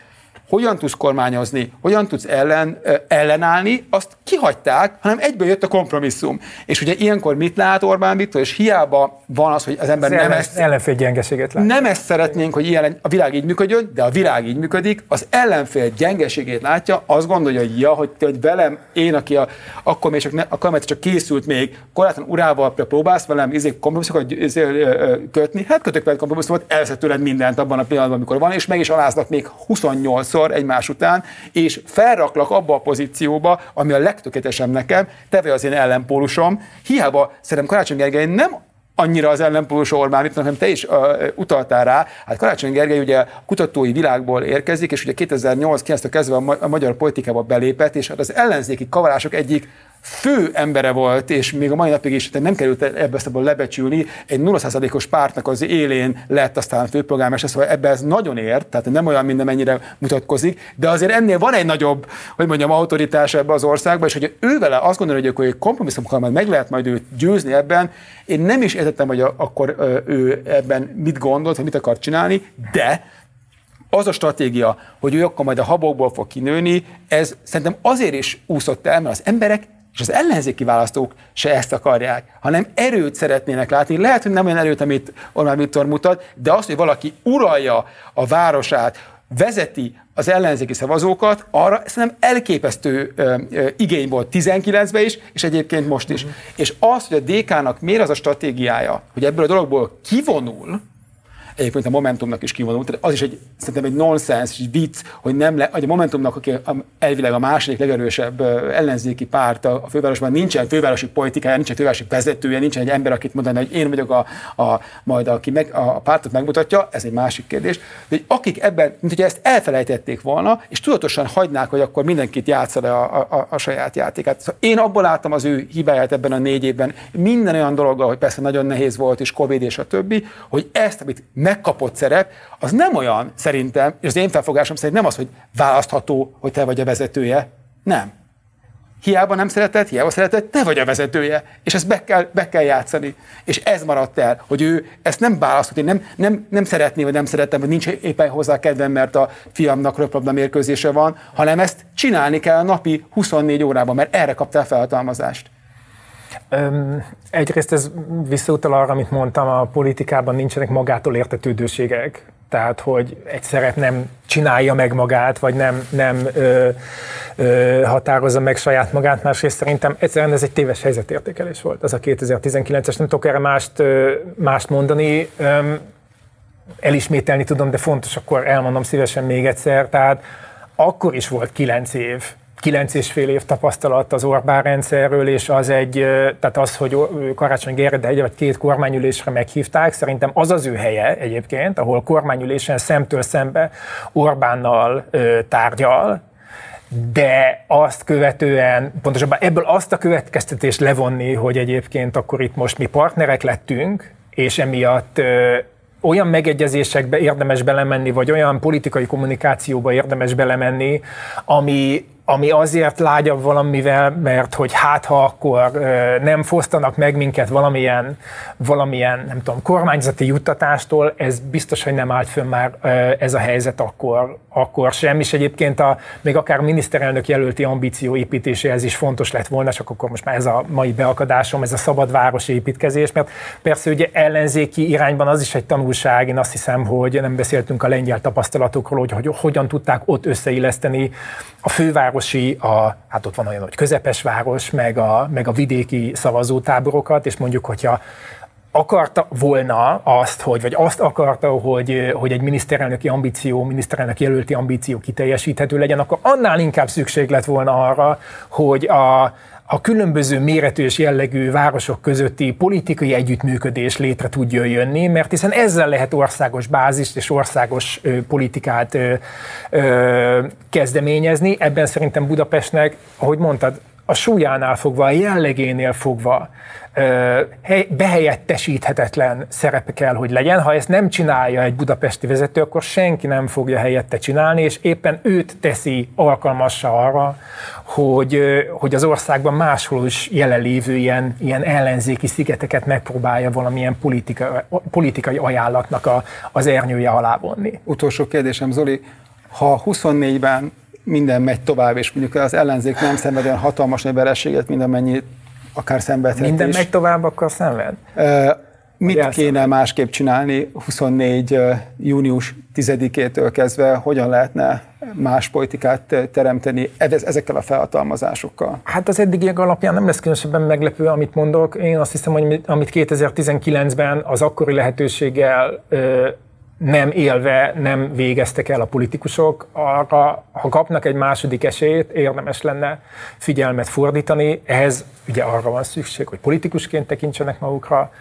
hogyan tudsz kormányozni, hogyan tudsz ellen, ellenállni, azt kihagyták, hanem egyből jött a kompromisszum. És ugye ilyenkor mit lát Orbán Viktor, és hiába van az, hogy az ember az nem ellen, ezt... Ellenfél gyengeséget lát. Nem ezt szeretnénk, hogy ilyen, a világ így működjön, de a világ így működik, az ellenfél gyengeségét látja, azt gondolja, hogy ja, hogy, hogy velem, én, aki a, akkor még csak, ne, akkor csak készült még, korlátlan urával próbálsz velem izé, kompromisszokat izé, kötni, hát kötök veled kompromisszumot, elveszett tőled mindent abban a pillanatban, amikor van, és meg is aláznak még 28 szor egymás után, és felraklak abba a pozícióba, ami a legtökéletesebb nekem, te vagy az én ellenpólusom. Hiába szerintem Karácsony Gergely nem annyira az ellenpólus Orbán Viktor, hanem te is uh, utaltál rá. Hát Karácsony Gergely ugye kutatói világból érkezik, és ugye 2008-9 kezdve a magyar politikába belépett, és hát az ellenzéki kavarások egyik fő embere volt, és még a mai napig is nem került ebbe ezt lebecsülni, egy 0%-os pártnak az élén lett aztán főpolgármester, szóval ebbe ez nagyon ért, tehát nem olyan minden mennyire mutatkozik, de azért ennél van egy nagyobb, hogy mondjam, autoritás ebbe az országban, és hogy ő vele azt gondolja, hogy akkor egy kompromisszumokkal majd meg lehet majd őt győzni ebben, én nem is értettem, hogy akkor ő ebben mit gondolt, hogy mit akar csinálni, de az a stratégia, hogy ő akkor majd a habokból fog kinőni, ez szerintem azért is úszott el, mert az emberek és az ellenzéki választók se ezt akarják, hanem erőt szeretnének látni. Lehet, hogy nem olyan erőt, amit Orbán Viktor mutat, de azt, hogy valaki uralja a városát, vezeti az ellenzéki szavazókat, arra szerintem elképesztő ö, ö, igény volt 19-ben is, és egyébként most is. Uh-huh. És az, hogy a DK-nak miért az a stratégiája, hogy ebből a dologból kivonul, egyébként a Momentumnak is kivonult, tehát az is egy, szerintem egy nonsens, egy vicc, hogy nem le, hogy a Momentumnak, aki elvileg a második legerősebb ellenzéki párt a, a fővárosban, nincsen fővárosi politikája, nincsen fővárosi vezetője, nincsen egy ember, akit mondani, hogy én vagyok a, a majd aki meg, a pártot megmutatja, ez egy másik kérdés. De akik ebben, mint hogy ezt elfelejtették volna, és tudatosan hagynák, hogy akkor mindenkit játsza le a, a, a saját játékát. Szóval én abból láttam az ő hibáját ebben a négy évben, minden olyan dologgal, hogy persze nagyon nehéz volt, és Covid és a többi, hogy ezt, amit megkapott szerep, az nem olyan szerintem, és az én felfogásom szerint nem az, hogy választható, hogy te vagy a vezetője. Nem. Hiába nem szeretett, hiába szeretett, te vagy a vezetője, és ezt be kell, be kell játszani. És ez maradt el, hogy ő ezt nem választott, nem, nem, nem szeretné, vagy nem szeretem, vagy nincs éppen hozzá kedvem, mert a fiamnak röplabda mérkőzése van, hanem ezt csinálni kell a napi 24 órában, mert erre kaptál felhatalmazást. Öm, egyrészt ez visszautal arra, amit mondtam, a politikában nincsenek magától értetődőségek. Tehát, hogy egy szerep nem csinálja meg magát, vagy nem, nem ö, ö, határozza meg saját magát. Másrészt szerintem egyszerűen ez egy téves helyzetértékelés volt, az a 2019-es. Nem tudok erre mást, ö, mást mondani. Öm, elismételni tudom, de fontos, akkor elmondom szívesen még egyszer. Tehát akkor is volt kilenc év, kilenc és fél év tapasztalat az Orbán rendszerről, és az egy, tehát az, hogy Karácsony Gergely egy vagy két kormányülésre meghívták, szerintem az az ő helye egyébként, ahol kormányülésen szemtől szembe Orbánnal tárgyal, de azt követően, pontosabban ebből azt a következtetést levonni, hogy egyébként akkor itt most mi partnerek lettünk, és emiatt olyan megegyezésekbe érdemes belemenni, vagy olyan politikai kommunikációba érdemes belemenni, ami, ami azért lágyabb valamivel, mert hogy hát ha akkor nem fosztanak meg minket valamilyen, valamilyen, nem tudom, kormányzati juttatástól, ez biztos, hogy nem állt fönn már ez a helyzet akkor, akkor sem, és egyébként a, még akár miniszterelnök jelölti ambíció építéséhez is fontos lett volna, csak akkor most már ez a mai beakadásom, ez a szabad város építkezés, mert persze ugye ellenzéki irányban az is egy tanulság, én azt hiszem, hogy nem beszéltünk a lengyel tapasztalatokról, hogy, hogy hogyan tudták ott összeilleszteni a fővárosi, a, hát ott van olyan, hogy közepes város, meg a, meg a vidéki szavazótáborokat, és mondjuk, hogyha akarta volna azt, hogy, vagy azt akarta, hogy, hogy egy miniszterelnöki ambíció, miniszterelnök jelölti ambíció kiteljesíthető legyen, akkor annál inkább szükség lett volna arra, hogy a, a különböző méretű és jellegű városok közötti politikai együttműködés létre tudjon jönni, mert hiszen ezzel lehet országos bázist és országos ö, politikát ö, ö, kezdeményezni. Ebben szerintem Budapestnek, ahogy mondtad, a súlyánál fogva, a jellegénél fogva behelyettesíthetetlen szerepe kell, hogy legyen. Ha ezt nem csinálja egy budapesti vezető, akkor senki nem fogja helyette csinálni, és éppen őt teszi alkalmassa arra, hogy, hogy az országban máshol is jelenlévő ilyen, ilyen ellenzéki szigeteket megpróbálja valamilyen politika, politikai ajánlatnak a, az ernyője alá vonni. Utolsó kérdésem, Zoli, ha 24-ben minden megy tovább, és mondjuk az ellenzék nem szenved olyan hatalmas nagy vereséget, mint amennyit akár szenvedhet Minden is. megy tovább, akkor szenved? Uh, mit kéne másképp csinálni 24. Uh, június 10-től kezdve, hogyan lehetne más politikát teremteni ezekkel a felhatalmazásokkal? Hát az eddigiek alapján nem lesz különösebben meglepő, amit mondok. Én azt hiszem, hogy amit 2019-ben az akkori lehetőséggel nem élve nem végeztek el a politikusok, arra, ha kapnak egy második esélyt, érdemes lenne figyelmet fordítani. Ehhez ugye arra van szükség, hogy politikusként tekintsenek magukra,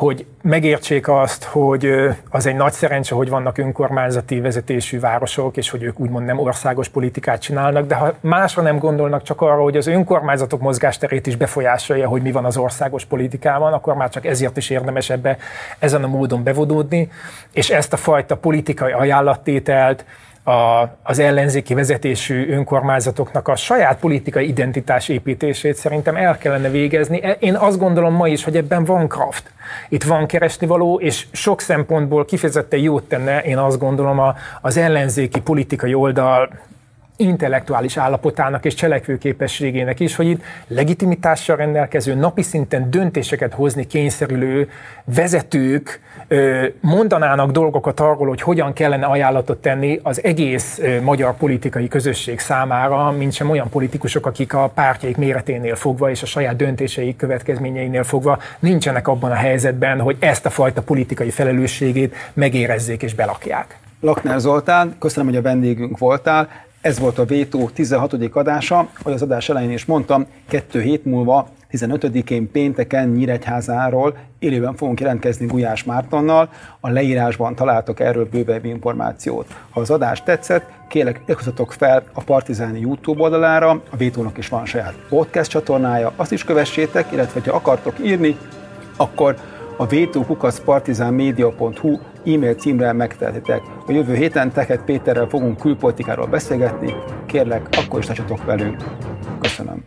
hogy megértsék azt, hogy az egy nagy szerencse, hogy vannak önkormányzati vezetésű városok, és hogy ők úgymond nem országos politikát csinálnak, de ha másra nem gondolnak csak arra, hogy az önkormányzatok mozgásterét is befolyásolja, hogy mi van az országos politikában, akkor már csak ezért is érdemes ebbe ezen a módon bevodódni, és ezt a fajta politikai ajánlattételt, a, az ellenzéki vezetésű önkormányzatoknak a saját politikai identitás építését szerintem el kellene végezni. E, én azt gondolom ma is, hogy ebben van kraft. Itt van keresnivaló, és sok szempontból kifejezetten jót tenne, én azt gondolom, a, az ellenzéki politikai oldal intellektuális állapotának és cselekvőképességének is, hogy itt legitimitással rendelkező, napi szinten döntéseket hozni kényszerülő vezetők mondanának dolgokat arról, hogy hogyan kellene ajánlatot tenni az egész magyar politikai közösség számára, mint sem olyan politikusok, akik a pártjaik méreténél fogva és a saját döntéseik következményeinél fogva nincsenek abban a helyzetben, hogy ezt a fajta politikai felelősségét megérezzék és belakják. Lakner Zoltán, köszönöm, hogy a vendégünk voltál. Ez volt a Vétó 16. adása, ahogy az adás elején is mondtam, kettő hét múlva, 15-én pénteken Nyíregyházáról élőben fogunk jelentkezni Gulyás Mártonnal. A leírásban találtok erről bővebb információt. Ha az adás tetszett, kérlek, iratkozzatok fel a Partizáni YouTube oldalára, a Vétónak is van saját podcast csatornája, azt is kövessétek, illetve ha akartok írni, akkor a v2 e-mail címre megtehetitek. A jövő héten Teket Péterrel fogunk külpolitikáról beszélgetni. Kérlek, akkor is tartsatok velünk. Köszönöm.